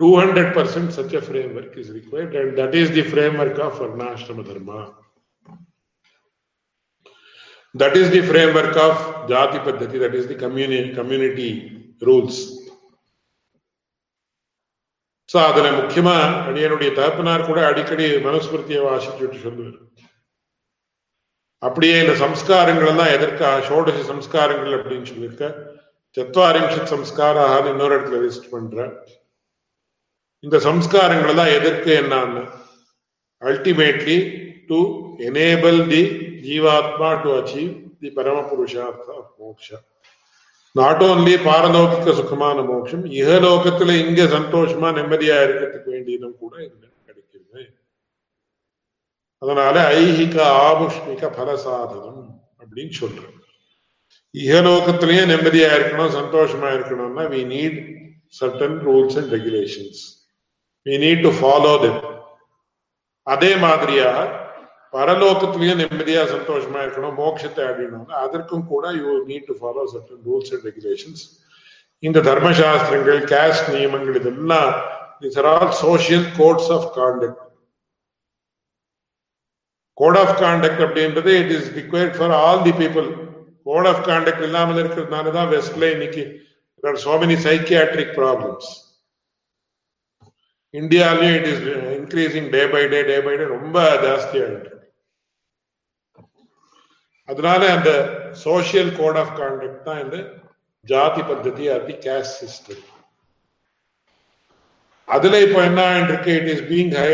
two hundred percent such a framework is required and that is the framework of varnashrama dharma that is the framework of jati paddhati that is the community community rules. So அதுல முக்கியமா அடியனுடைய தகப்பனார் கூட அடிக்கடி மனுஸ்மிருதியை வாசிச்சுட்டு சொல்லுவார். அப்படியே இந்த சம்ஸ்காரங்கள் எல்லாம் எதற்காக ஷோடசி சம்ஸ்காரங்கள் அப்படின்னு சொல்லியிருக்க. சத்வாரிம்ஷத் சம்ஸ்காராக இன்னொரு இடத்துல லிஸ்ட் பண்ற. இந்த சம்ஸ்காரங்கள் எல்லாம் எதற்கு என்னன்னு? Ultimately to enable the jivatma to achieve the பரமபுருஷார்த்த புருஷார்த்த நாட் ஓன்லி பாரலோகிக்க சுகமான மோட்சம் இகலோகத்துல இங்க சந்தோஷமா நிம்மதியா இருக்கிறதுக்கு வேண்டியதும் கூட இங்க கிடைக்கிறது அதனால ஐஹிக ஆபுஷ்மிக பலசாதனம் அப்படின்னு சொல்றேன் இகலோகத்திலயும் நிம்மதியா இருக்கணும் சந்தோஷமா இருக்கணும்னா we need certain rules and regulations we need to follow them அதே மாதிரியாக பரலோகத்திலயும் நிம்மதியா சந்தோஷமா இருக்கணும் மோட்சத்தை அடையணும் அதற்கும் கூட you need to follow certain rules and regulations இந்த தர்மசாஸ்திரங்கள் கேஸ்ட் நியமங்கள் இதெல்லாம் is are all social codes of conduct code of conduct அப்படின்றது it is required for all the people code of conduct இல்லாமல் இருக்கிறதுனால தான் வெஸ்ட்ல இன்னைக்கு so many psychiatric problems இந்தியாலையும் it is increasing day by day day by day ரொம்ப ஜாஸ்தியாக இருக்கு. அதனால அந்த சோசியல் கோட் ஆஃப் கான்டக்ட் தான் இந்த ஜாதி பద్ధతి அப்படி கேஸ்ட் சிஸ்டம் அதுல இப்போ என்ன ஆயிருக்கு it is being high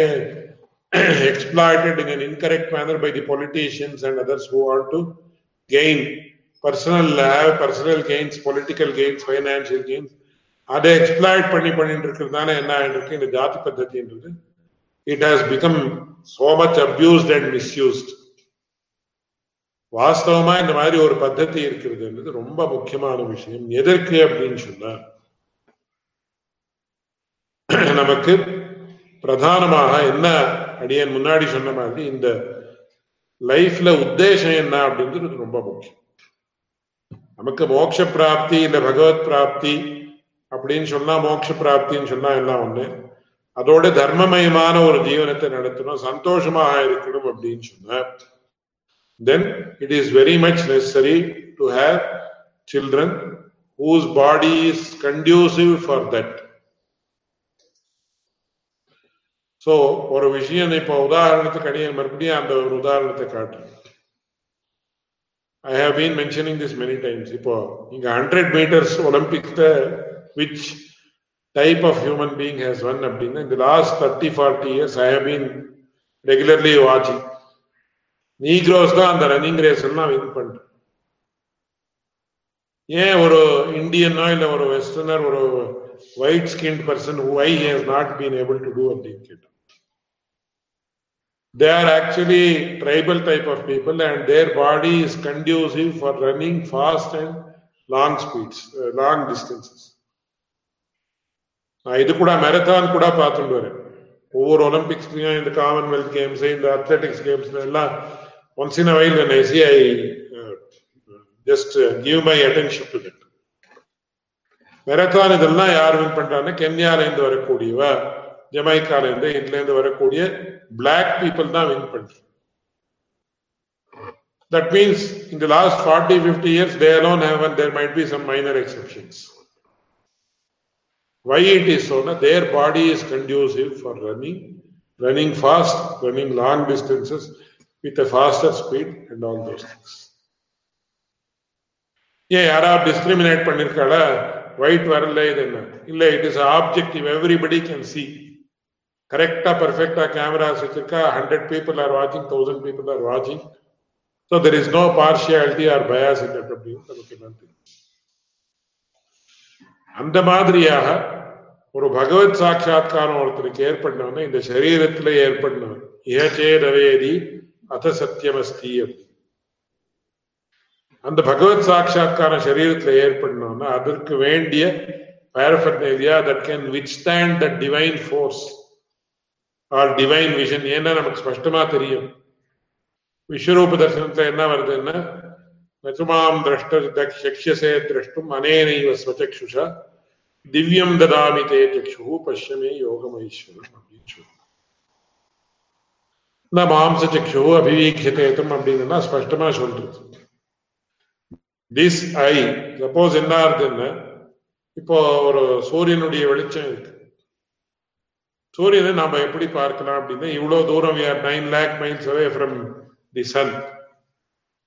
exploited in an incorrect manner by the politicians and others who want to gain personal have personal gains political gains financial gains அதை exploit பண்ணி பண்ணிட்டு இருக்கிறதுனால என்ன ஆயிருக்கு இந்த ஜாதி பద్ధతిன்றது it has become so much abused and misused வாஸ்தவமா இந்த மாதிரி ஒரு பద్ధதி இருக்கிறதுன்றது ரொம்ப முக்கியமான விஷயம். எதற்கு அப்படின்னு சொன்னா நமக்கு பிரதானமாக என்ன அடியன் முன்னாடி சொன்ன மாதிரி இந்த லைஃப்ல உத்தேசம் என்ன அப்படின்றது ரொம்ப முக்கியம். நமக்கு மோட்ச பிராப்தி இல்ல பகவத் பிராப்தி அப்படின்னு சொன்னா மோட்ச பிராப்தின்னு சொன்னா எல்லாம் ஒண்ணு? அதோட தர்மமயமான ஒரு ஜீவனத்தை நடத்தணும் சந்தோஷமாக இருக்கணும் அப்படின்னு சொன்னா then it is very much necessary to have children whose body is conducive for that. So ஒரு விஷயம் இப்போ உதாரணத்துக்கு அடியே மறுபடியும் அந்த ஒரு உதாரணத்தை காட்டுறேன். I have been mentioning this many times இப்போ இங்க hundred metres ஒலிம்பிக்ஸ்ல which type of human being has won அப்படின்னா இந்த last thirty forty years I have been regularly வாட்சிங் நீக்ரோஸ் தான் அந்த ரன்னிங் ரேஸ் எல்லாம் வின் பண்றேன் ஏன் ஒரு இந்தியனோ இல்ல ஒரு வெஸ்டர்னர் ஒரு white skin person why has not been able to do அப்படின்னு கேட்டோம் they are actually tribal type of people and their body is conducive running fast and long speeds long distances நான் இது கூட மெரத்தான் கூட பார்த்துட்டு வரேன். ஒவ்வொரு ஒலிம்பிக்ஸ்லயும் இந்த காமன்வெல்த் கேம்ஸ் இந்த அத்லெட்டிக்ஸ் கேம்ஸ்ல எல்லாம் once in while I see I just give my attention to that marathon இதெல்லாம் யார் வின் பண்றாங்கன்னா கென்யால இருந்து வரக்கூடியவ ஜமைக்கால இருந்து இதுல இருந்து வரக்கூடிய பிளாக் பீப்புள் தான் வின் பண்றாங்க That means in the last 40, 50 years, they alone have, and there might be some minor exceptions. Why it is so? Na? Their body is conducive for running, running fast, running long distances with a faster speed and all those things. ஏன் யாராவது discriminate பண்ணிருக்காளா? White வரல இது என்ன? இல்ல it is objective everybody can see கரெக்டா பர்ஃபெக்டா cameras வச்சிருக்கா? Hundred people are வாட்சிங் தௌசண்ட் பீப்புள் ஆர் வாட்சிங் so there is no partiality R bias in that அப்படின்னு நமக்கு நன்றி அந்த மாதிரியாக ஒரு பகவத் சாட்சா்காரம் ஒருத்தருக்கு ஏற்படணும்னா இந்த சரீரத்துல ஏற்படணும் ஏச்சே ரவேதி அத சத்தியமஸ்தி அப்படி அந்த பகவத் சாட்சா்காரம் சரீரத்துல ஏற்படணும்னா அதற்கு வேண்டிய paraphernalia that can withstand the divine force or divine vision ஏன்னா நமக்கு ஸ்பஷ்டமா தெரியும். விஸ்வரூப தர்சனத்துல என்ன வருதுன்னா நச்சுமாம் திரஷ்ட சக்ஷசே திரஷ்டும் அனேனைவ ஸ்வச்சக்ஷுஷா திவ்யம் ததாமி தே சக்ஷு பஷ்யமே யோகமைஸ்வரம் அப்படின்னு சொல்லுவோம். ந மாம்ச சக்ஷு அபிவீக்ஷதேதம் அப்படின்னா ஸ்பஷ்டமா சொல்றது திஸ் ஐ சப்போஸ் என்ன இருக்குன்னு இப்போ ஒரு சூரியனுடைய வெளிச்சம் இருக்கு. சூரியனை நாம எப்படி பார்க்கலாம் அப்படின்னா இவ்வளவு தூரம் we are nine lakh miles away from the sun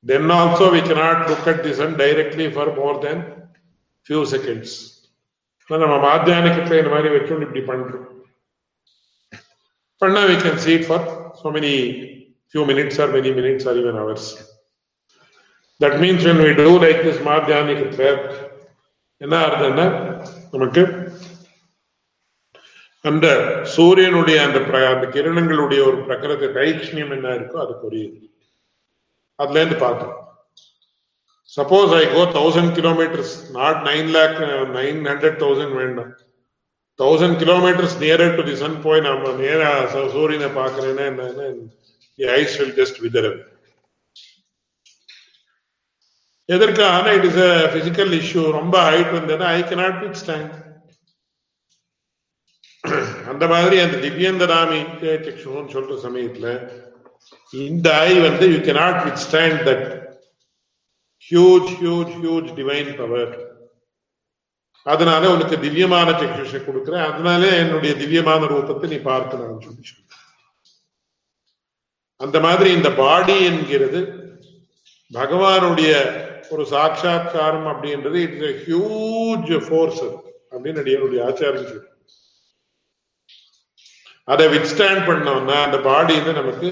then also we cannot look at the sun directly for more than few seconds நம்ம மாத்தியானிக்கத்துல இந்த மாதிரி வச்சோம் இப்படி பண்றோம். பண்ணா we can see for so many few minutes or many minutes or even hours. That means when we do like this மாத்தியானிக்கத்துல என்ன ஆகுதுன்னா நமக்கு அந்த சூரியனுடைய அந்த பிர- அந்த கிரணங்களுடைய ஒரு பிரகிருதி தைக்ஷ்ணியம் என்ன இருக்கோ அது புரியுது. அதுல இருந்து பார்த்தோம் suppose I go thousand kilometres not nine lakh nine hundred thousand வேண்டாம். Thousand kilometres nearer to the sun போய் நம்ம நேரா சூரியனை பார்க்கறேன்னா என்ன ஐஸ் வில் ஜஸ்ட் விதர் எதற்காக it is a physical issue ரொம்ப ஹைட் வந்ததுன்னா ஐ கனாட் வித் ஸ்டாண்ட் அந்த மாதிரி அந்த திவ்யந்தராமி சக்ஷுன்னு சொல்ற சமயத்துல இந்த ஐ வந்து you cannot withstand that huge huge huge divine power அதனால உனக்கு திவ்யமான சக்ஷுஷை கொடுக்குறேன். அதனால என்னுடைய திவ்யமான ரூபத்தை நீ பார்க்கலாம்னு சொல்லி அந்த மாதிரி இந்த பாடி என்கிறது பகவானுடைய ஒரு சாட்சா்காரம் அப்படின்றது இட்ஸ் ஹியூஜ் ஃபோர்ஸ் அப்படின்னு என்னுடைய ஆச்சாரம் சொல்லு அதை வித்ஸ்டாண்ட் பண்ணோம்னா அந்த பாடியில நமக்கு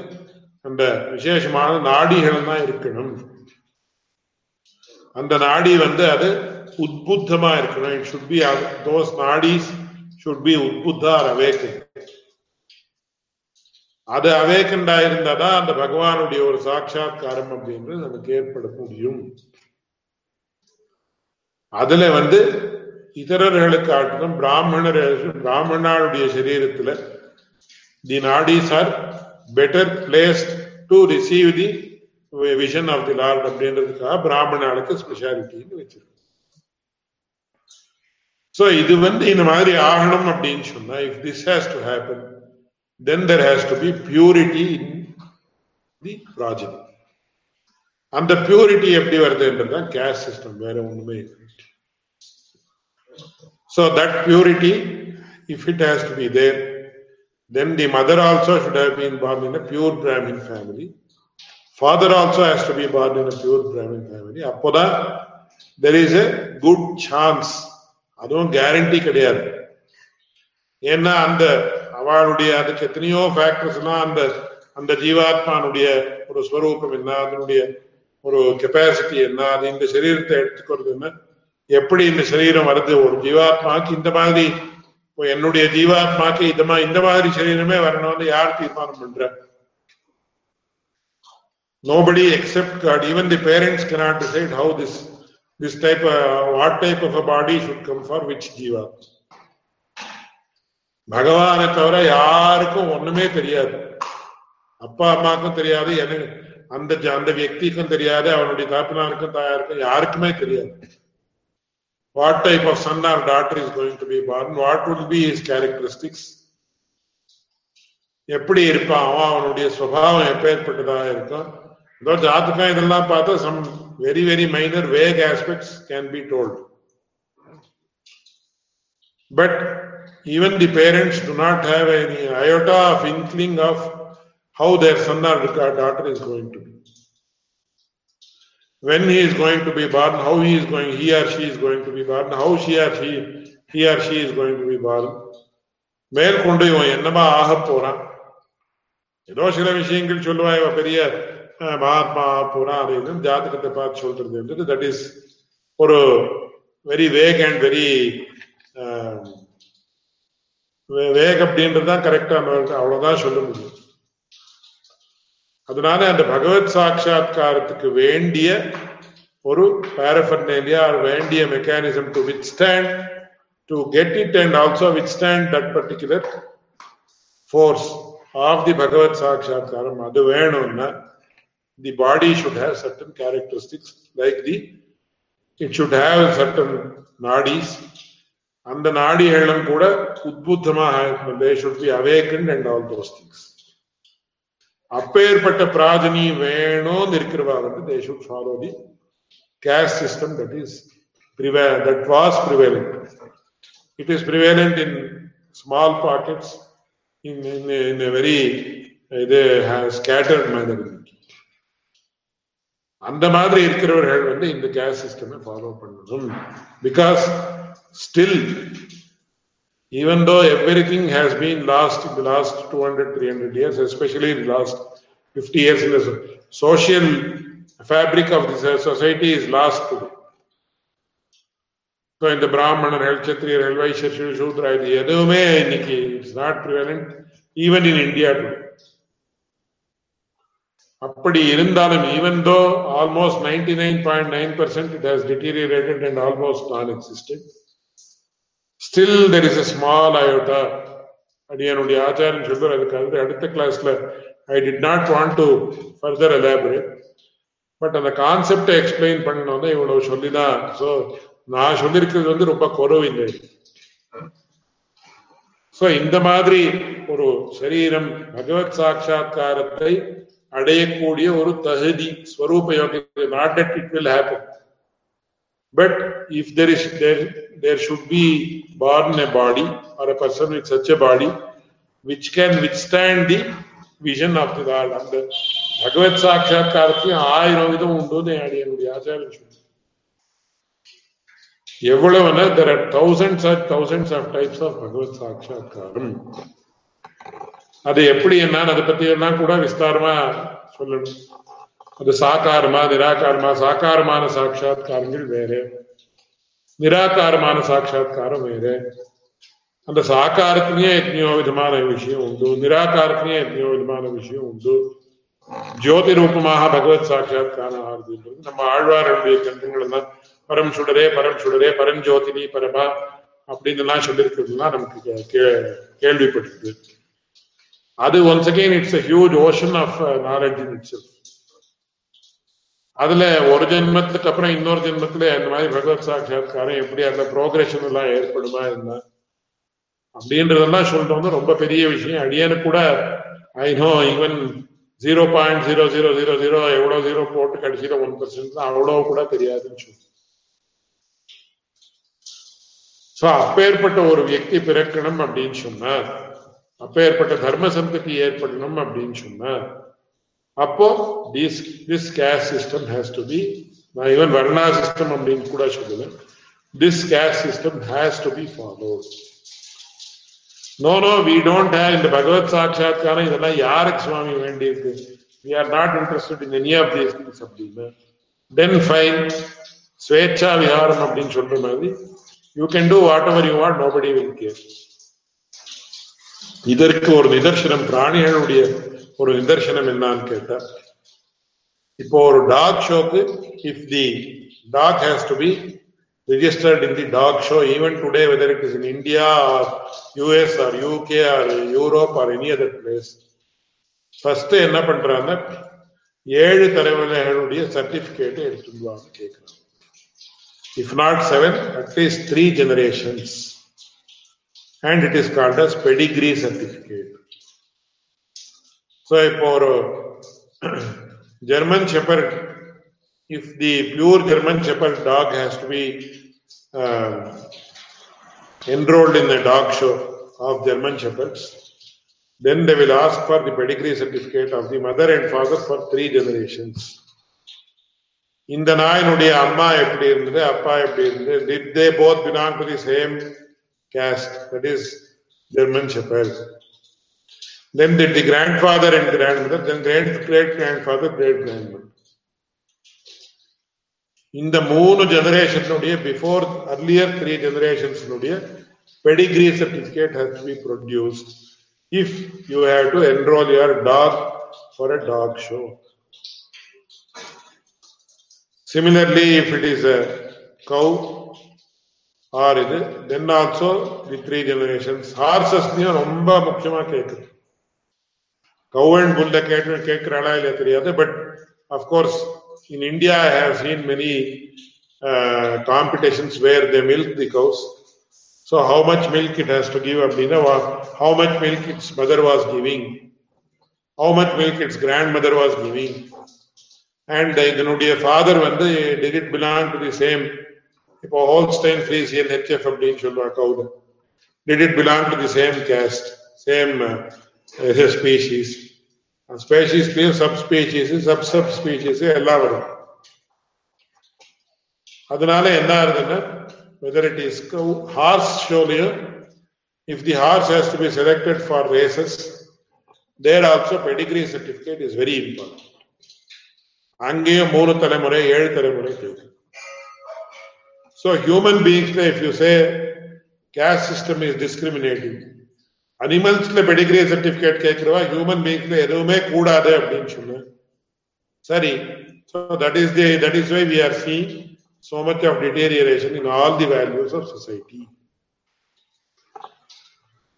அந்த விசேஷமான நாடிகள் தான் இருக்கணும். அந்த நாடி வந்து அது உத்புத்தமா இருக்கணும் it should be those nadis should be உத்புத்தா awaken அது அவேக்கண்டா இருந்தாதான் அந்த பகவானுடைய ஒரு சாட்சா்காரம் அப்படின்றது நமக்கு ஏற்பட முடியும். அதுல வந்து இதரர்களுக்கு ஆட்டிலும் பிராமணர் பிராமணாளுடைய சரீரத்துல the nadis are better placed to receive the vision of the lord அப்படின்றதுக்காக பிராமணாளுக்கு ஸ்பெஷாலிட்டின்னு வச்சிருக்கோம் சோ இது வந்து இந்த மாதிரி ஆகணும் அப்படின்னு சொன்னா if this has to happen then there has to be purity in the project அந்த பியூரிட்டி எப்படி வருதுன்றதுதான் கேஸ் சிஸ்டம் வேற ஒண்ணுமே இல்லை So that purity, if it has to be there, then the mother also should have been born in a pure Brahmin family. Father also has to be born in a pure Brahmin family. அப்போதான் there is a good chance. அதுவும் guarantee கிடையாது. ஏன்னா அந்த அவளுடைய அதுக்கு எத்தனையோ factors எல்லாம் அந்த அந்த ஜீவாத்மானுடைய ஒரு ஸ்வரூபம் என்ன அதனுடைய ஒரு கெப்பாசிட்டி என்ன அது இந்த சரீரத்தை எடுத்துக்கிறது என்ன எப்படி இந்த சரீரம் வருது ஒரு ஜீவாத்மாக்கு இந்த மாதிரி இப்போ என்னுடைய ஜீவாத்மாக்கு இந்த மாதிரி இந்த மாதிரி சரீரமே வரணும்னு யார் தீர்மானம் பண்ற? Nobody except God even the parents cannot decide how this this type, of, what type of a body should come for which jiva. பகவானை தவிர யாருக்கும் ஒண்ணுமே தெரியாது அப்பா அம்மாக்கும் தெரியாது எனக்கு அந்த ஜ- அந்த வியக்திக்கும் தெரியாது அவனுடைய தாப்பினாருக்கும் தாயாருக்கும் யாருக்குமே தெரியாது what type of son or daughter is going to be born what will be his characteristics எப்படி இருப்பான்? அவன் அவனுடைய சுபாவம் எப்பேற்பட்டதாக இருக்கும்? ஏதோ ஜாதகம் இதெல்லாம் பார்த்தா some very very minor vague aspects can be told but even the parents do not have any iota of inkling of how their son or daughter is going to be when he is going to be born how he is going he or she is going to be born how she or she he or she is going to be born மேற்கொண்டு இவன் என்னமா ஆக போறான் ஏதோ சில விஷயங்கள் சொல்லுவா இவன் பெரிய அஹ், மகாத்மா ஆகப் போறான் ஜாதகத்தை பார்த்து சொல்றது தட் இஸ் ஒரு very vague and very vague அப்படின்றது தான் கரெக்டா அவ்வளவுதான் சொல்ல முடியும். அதனால அந்த பகவத் சாட்சா்காரத்துக்கு வேண்டிய ஒரு பேரஃபர்னேலியா வேண்டிய mechanism to withstand to get it and also withstand that particular force of the bhagavat sakshatkaram அது வேணும்னா The body should have certain characteristics like the it should have certain nadis அந்த நாடிகளும் கூட உத்புத்தமாக they should be awaken and all those things அப்பேற்பட்ட பிராஜனி வேணும்னு இருக்கிறவா வந்து they should follow the caste system that is prevail that was prevalent. It is prevalent in small pockets in, in, a- in a very uh, they have scattered manner. அந்த மாதிரி இருக்கிறவர்கள் வந்து இந்த case சிஸ்டமை ஃபாலோ பண்ணணும் because still even though everything has been lost in the last 200 300 years especially in the last 50 years in the so- social fabric of this uh, society is lost today so இந்த பிராமணர்கள் சத்திரியர்கள் வைசியர்கள் சூத்ரா இது எதுவுமே இன்னைக்கு it's not prevalent even in India today அப்படி இருந்தாலும் even though almost ninety nine point nine percent it has deteriorated and almost non existent still there is a small iota அடியனுடைய ஆச்சாரன் சொல்றார் அதுக்காக அடுத்த கிளாஸ்ல I did not want to further elaborate but அந்த கான்செப்டை எக்ஸ்பிளைன் பண்ணணும்னா இவ்வளவு சொல்லிதான். ஸோ நான் சொல்லியிருக்கிறது வந்து ரொம்ப குறவில்லை ஸோ இந்த மாதிரி ஒரு சரீரம் பகவத் சாட்சா்காரத்தை அடையக்கூடிய ஒரு தகுதி ஸ்வரூப யோகியத்தை not that it will happen But if there is there there should be born a body or a person with such a body which can withstand the vision of the Lord. அந்த பகவத் சாட்சா்காரத்தையும் ஆயிரம் விதம் உண்டு என்னுடைய ஆச்சாரம் சொல்லி எவ்வளவுனா there are thousands and thousands of types of பகவத் சாட்சா்காரம் அது எப்படி என்னன்னு அதை பத்தி எல்லாம் கூட விஸ்தாரமா சொல்லணும். அது சாக்காரமா நிராகாரமா சாக்காரமான சாட்சா்காரங்கள் வேறு. நிராகாரமான சாட்சா்காரம் வேறு. அந்த சாக்காரத்துலயே எத்தனையோ விதமான விஷயம் உண்டு. நிராகாரத்திலேயே எத்தனையோ விதமான விஷயம் உண்டு. ஜோதி ரூபமாக பகவத் சாட்சா்காரம் ஆகுதுன்றது நம்ம ஆழ்வாருடைய கண்டங்கள் எல்லாம் பரம் சுடரே பரம் சுடரே பரஞ்சோதினி பரமா அப்படின்னு எல்லாம் சொல்லியிருக்கிறதுலாம் நமக்கு கே- கேள்விப்பட்டிருக்கு அது once again it's a huge ocean of uh, knowledge in அதுல ஒரு ஜென்மத்துக்கு அப்புறம் இன்னொரு ஜென்மத்துல இந்த மாதிரி பகவத் சாட்சா்காரம் எப்படி அந்த ப்ரோக்ரஷன் எல்லாம் ஏற்படுமா என்ன? அப்படின்றதெல்லாம் சொல்றது வந்து ரொம்ப பெரிய விஷயம். அடியனு கூட I know even zero point zero zero zero zero எவ்வளவு ஜீரோ போட்டு கடைசியில ஒன் பர்சன்ட் தான் அவ்வளவு கூட தெரியாதுன்னு சொல்லு சோ அப்பேற்பட்ட ஒரு வியக்தி பிறக்கணும் அப்படின்னு சொன்னா அப்பேற்பட்ட தர்ம சந்ததி ஏற்படணும் அப்படின்னு சொன்னா அப்போ this this caste system has to be நான் ஈவன் வர்ணா சிஸ்டம் அப்படின்னு கூட சொல்லுவேன். This caste system has to be follow no no we don't have இந்த பகவத் சாட்சாத்காரம் இதெல்லாம் யாருக்கு சுவாமி வேண்டியிருக்கு? We are not interested in any of these things அப்படின்னு. தென் ஃபைன் ஸ்வேச்சா விஹாரம் அப்படின்னு சொல்ற மாதிரி you can do whatever you want nobody will care இதற்கு ஒரு நிதர்சனம் பிராணிகளுடைய ஒரு நிதர்சனம் என்னன்னு கேட்டா இப்போ ஒரு டாக் ஷோக்கு if the dog has to be registered in the dog show even today whether it is in india or us or uk or europe or any other place first என்ன பண்றாங்க? ஏழு தலைவர்களுடைய சர்டிபிகேட் எடுத்துட்டு வாங்க கேட்கிறாங்க. If not seven at least three generations And it is called as pedigree certificate so இப்போ ஒரு German shepherd if the pure German Shepherd dog has to be uh, enrolled in the dog show of German Shepherds, then they will ask for the pedigree certificate of the mother and father for three generations. இந்த நாயினுடைய அம்மா எப்படி இருந்தது அப்பா எப்படி இருந்தது did they both belong to the same caste that is German Shepherd then did the grandfather and grandmother then great great grandfather great grandmother இந்த மூணு ஜெனரேஷனுடைய before earlier three ஜெனரேஷன்ஸினுடைய pedigree certificate has to be produced if you have to enrol your dog for a dog show similarly if it is a cow or இது then also the three generation ஹார்சஸ்லயும் ரொம்ப முக்கியமா கேட்குது கவ் and புல்ல கேட்டு கேட்கிறாளா இல்லையா தெரியாது but of course in India I have seen many competitions where they milk the cows so how much milk it has to give அப்படின்னா how much milk its mother was giving how much milk its grandmother was giving and இதனுடைய father வந்து did it belong to the same இப்போ ஹோல்ஸ்டைன் Friesian HF அப்படின்னு சொல்லுவாங்க கவுது did it belong to the same caste, same uh, species. ஸ்பேசிஸ்லயும் sub species sub sub species எல்லாம் வரும் அதனால என்ன ஆகுதுன்னா weather it is hours ஷோலையும் if the horse has to be selected for races there also pedigree certificate is very important அங்கேயும் மூணு தலைமுறை ஏழு தலைமுறை கேட்கும் so human பீயிங்ஸ்ல if you say caste system is discriminating அனிமல்ஸ்ல பெடிகிரி சர்டிபிகேட் கேட்கிறவா human பீயிங்ஸ்ல எதுவுமே கூடாது அப்படின்னு சொன்ன சரி so that is the that is why we are seeing so much of deterioration in all the values of society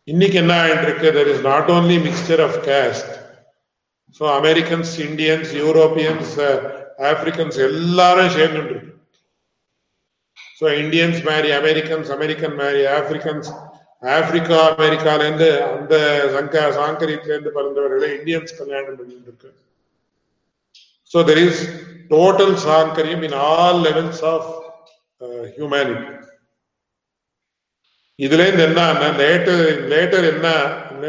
இன்னைக்கு என்ன ஆயிட்டு இருக்கு there is not only mixture of caste so Americans Indians Europeans Africans எல்லாரும் சேர்ந்து இருக்கு so Indians marry Americans American marry Africans Africa அமெரிக்கால இருந்து அந்த சங்க சாங்கரியத்துல இருந்து பிறந்தவர்களை இந்தியன்ஸ் கல்யாணம் பண்ணிட்டு இருக்கு so there is total sankaryam in all levels of humanity இதுல இருந்து என்ன லேட்டர் லேட்டர் என்ன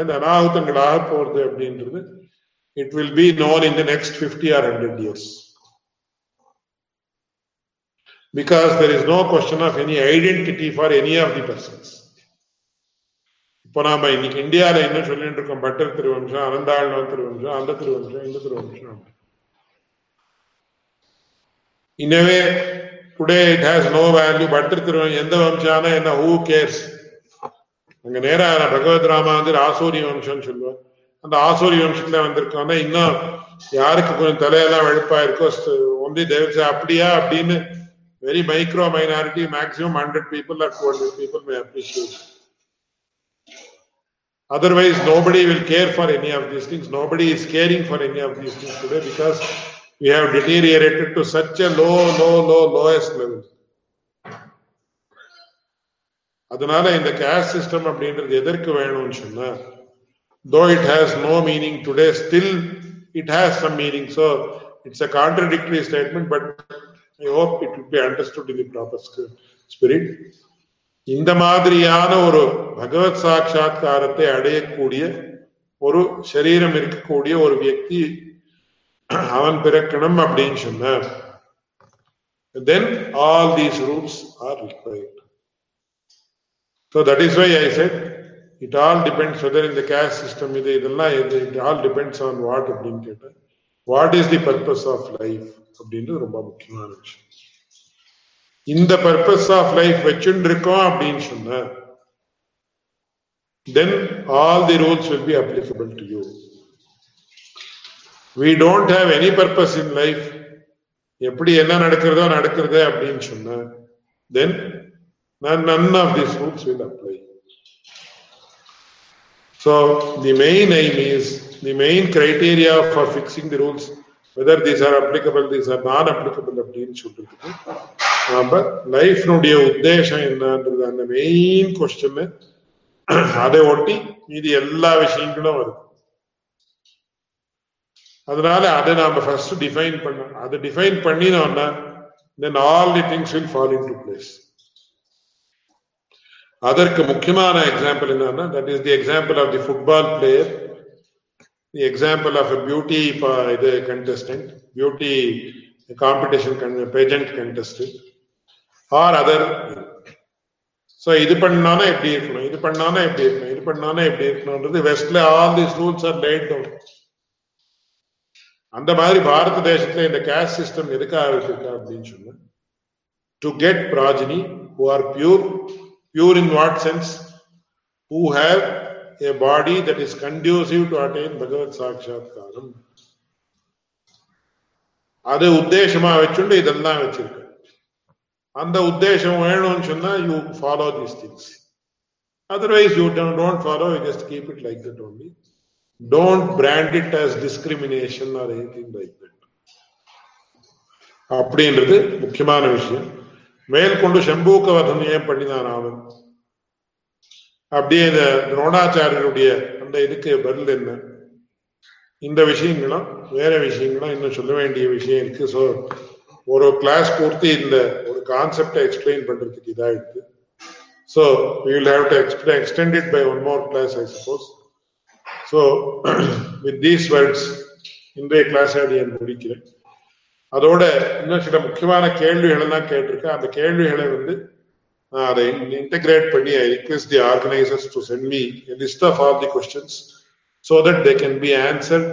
இந்த அனாಹುತங்கள் ஆக போறது அப்படின்றது it will be known in the next fifty or hundred years because there is no question of any identity for any of the persons இப்போ நாம இன்னைக்கு இந்தியாவில் என்ன சொல்லிட்டு இருக்கோம்? பட்டர் திருவம்சம் அனந்தாழ்வான் திருவம்சம் அந்த திருவம்சம் இந்த திருவம்சம். இன்னவே today it has no value butter திருவம் எந்த வம்சானா என்ன? ஹூ கேர்ஸ் அங்க நேரா பகவத் ராமா வந்து ஆசூரி வம்சம்னு சொல்லுவோம் அந்த ஆசூரி வம்சத்துல வந்திருக்கோம்னா இன்னும் யாருக்கு கொஞ்சம் தலையெல்லாம் வெளுப்பா இருக்கோ ஒன்லி தேவசா அப்படியா அப்படின்னு Very micro minority maximum hundred people or two hundred people may appreciate Otherwise, nobody will care for any of these things. Nobody is caring for any of these things today because we have deteriorated to such a low, low, low, lowest level. அதனால இந்த caste system அப்படின்றது எதற்கு வேணும்னு சொன்னா though it has no meaning today still it has some meaning so it's a contradictory statement but I hope it will be understood in the proper spirit இந்த மாதிரியான ஒரு பகவத் சாட்சா்காரத்தை அடையக்கூடிய ஒரு சரீரம் இருக்கக்கூடிய ஒரு வியக்தி அவன் பிறக்கணும் அப்படின்னு சொன்னார். Then all these rules are required so that is why I said it all depends whether இந்த கேஸ்ட் சிஸ்டம் இது இதெல்லாம் இது it all depends on what அப்படின்னு கேட்டேன். What is the purpose of life அப்படின்றது ரொம்ப முக்கியமான விஷயம். இந்த பர்பஸ் ஆஃப் லைஃப் வச்சுட்டு இருக்கோம் அப்படின்னு சொன்ன then all the rules will be applicable to you we don't have any purpose in life எப்படி என்ன நடக்கிறதோ நடக்கிறது அப்படின்னு சொன்ன then none of these rules will apply. So the main aim is the main criteria for fixing the rules, whether these are applicable these are non applicable அப்படின்னு சொல்றதுக்கு நாம லைஃப்னுடைய உத்தேசம் என்னன்றது அந்த மெயின் கொஸ்டின் அதை ஒட்டி மீதி எல்லா விஷயங்களும் வருது. அதனால அதை நாம ஃபர்ஸ்ட் டிஃபைன் பண்ண அதை define பண்ணினோம்னா then all the things will fall in to place அதற்கு முக்கியமான எக்ஸாம்பிள் என்னன்னா that is the example of the football player the example of beauty இது contestant beauty competition pageant contestant or other so இது பண்ணானா எப்படி இருக்கணும்? இது பண்ணானா எப்படி இருக்கணும்? இது பண்ணானா எப்படி இருக்கணும்ன்றது வெஸ்ட்ல all this rules are laid down அந்த மாதிரி பாரத தேசத்துல இந்த கேஸ்ட் சிஸ்டம் எதுக்காக வச்சிருக்கா அப்படின்னு சொன்னா to get progeny who are pure pure in what sense who have a body that is conducive to attain bhagavad Sakshatkaram. அது உத்தேசமா வச்சுண்டு இதெல்லாம் வச்சிருக்க அந்த உத்தேசம் வேணும்னு சொன்னா you follow these things otherwise you don't follow you just keep it like that only don't brand it as discrimination or anything like that அப்படின்றது முக்கியமான விஷயம். மேற்கொண்டு சம்பூக்க வதம் ஏன் பண்ணினான் ஆகும் அப்படியே இந்த துரோணாச்சாரியருடைய அந்த இதுக்கு பதில் என்ன? இந்த விஷயங்களும் வேற விஷயங்களும் இன்னும் சொல்ல வேண்டிய விஷயம் இருக்கு. ஸோ ஒரு கிளாஸ் பூர்த்தி இந்த ஒரு கான்செப்டை எக்ஸ்பிளைன் பண்றதுக்கு இதா இருக்கு so will have to explain extend it by one more class I suppose so with these words இன்றைய கிளாஸ் என் முடிக்கிறேன். அதோட இன்னும் சில முக்கியமான கேள்விகள் எல்லாம் கேட்டிருக்கேன். அந்த கேள்விகளை வந்து நான் அதை இன்டெகிரேட் பண்ணி I request the organisers to send me list of all the questions so that they can be answer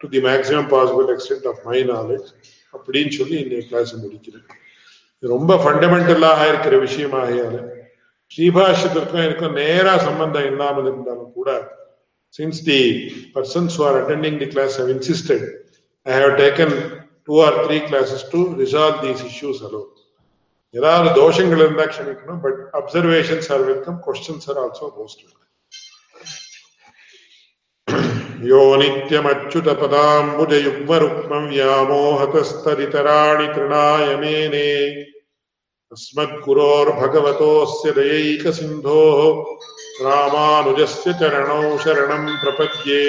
to the maximum possible extent of my knowledge அப்படின்னு சொல்லி இந்த கிளாஸ் முடிக்கிறேன் ரொம்ப ஃபண்டமெண்டலாக இருக்கிற விஷயமாகையால ஸ்ரீபாஷத்திற்கும் எனக்கும் நேரா சம்பந்தம் இல்லாமல் இருந்தாலும் கூட since the persons who are attending the class have insisted I have taken two or three classes to resolve these issues allow ஏதாவது தோஷங்கள் இருந்தா க்ஷமிக்கணும் but observations are welcome questions are also most யோ நித்யமச்சுத பதாம்புஜ யுக்ம ருக்மம் வியாமோகதஸ்தரிதராணி திருணாய மேனே अस्मद्गुरोर्भगवतोऽस्य दयैकसिन्धोः रामानुजस्य चरणौ शरणं प्रपद्ये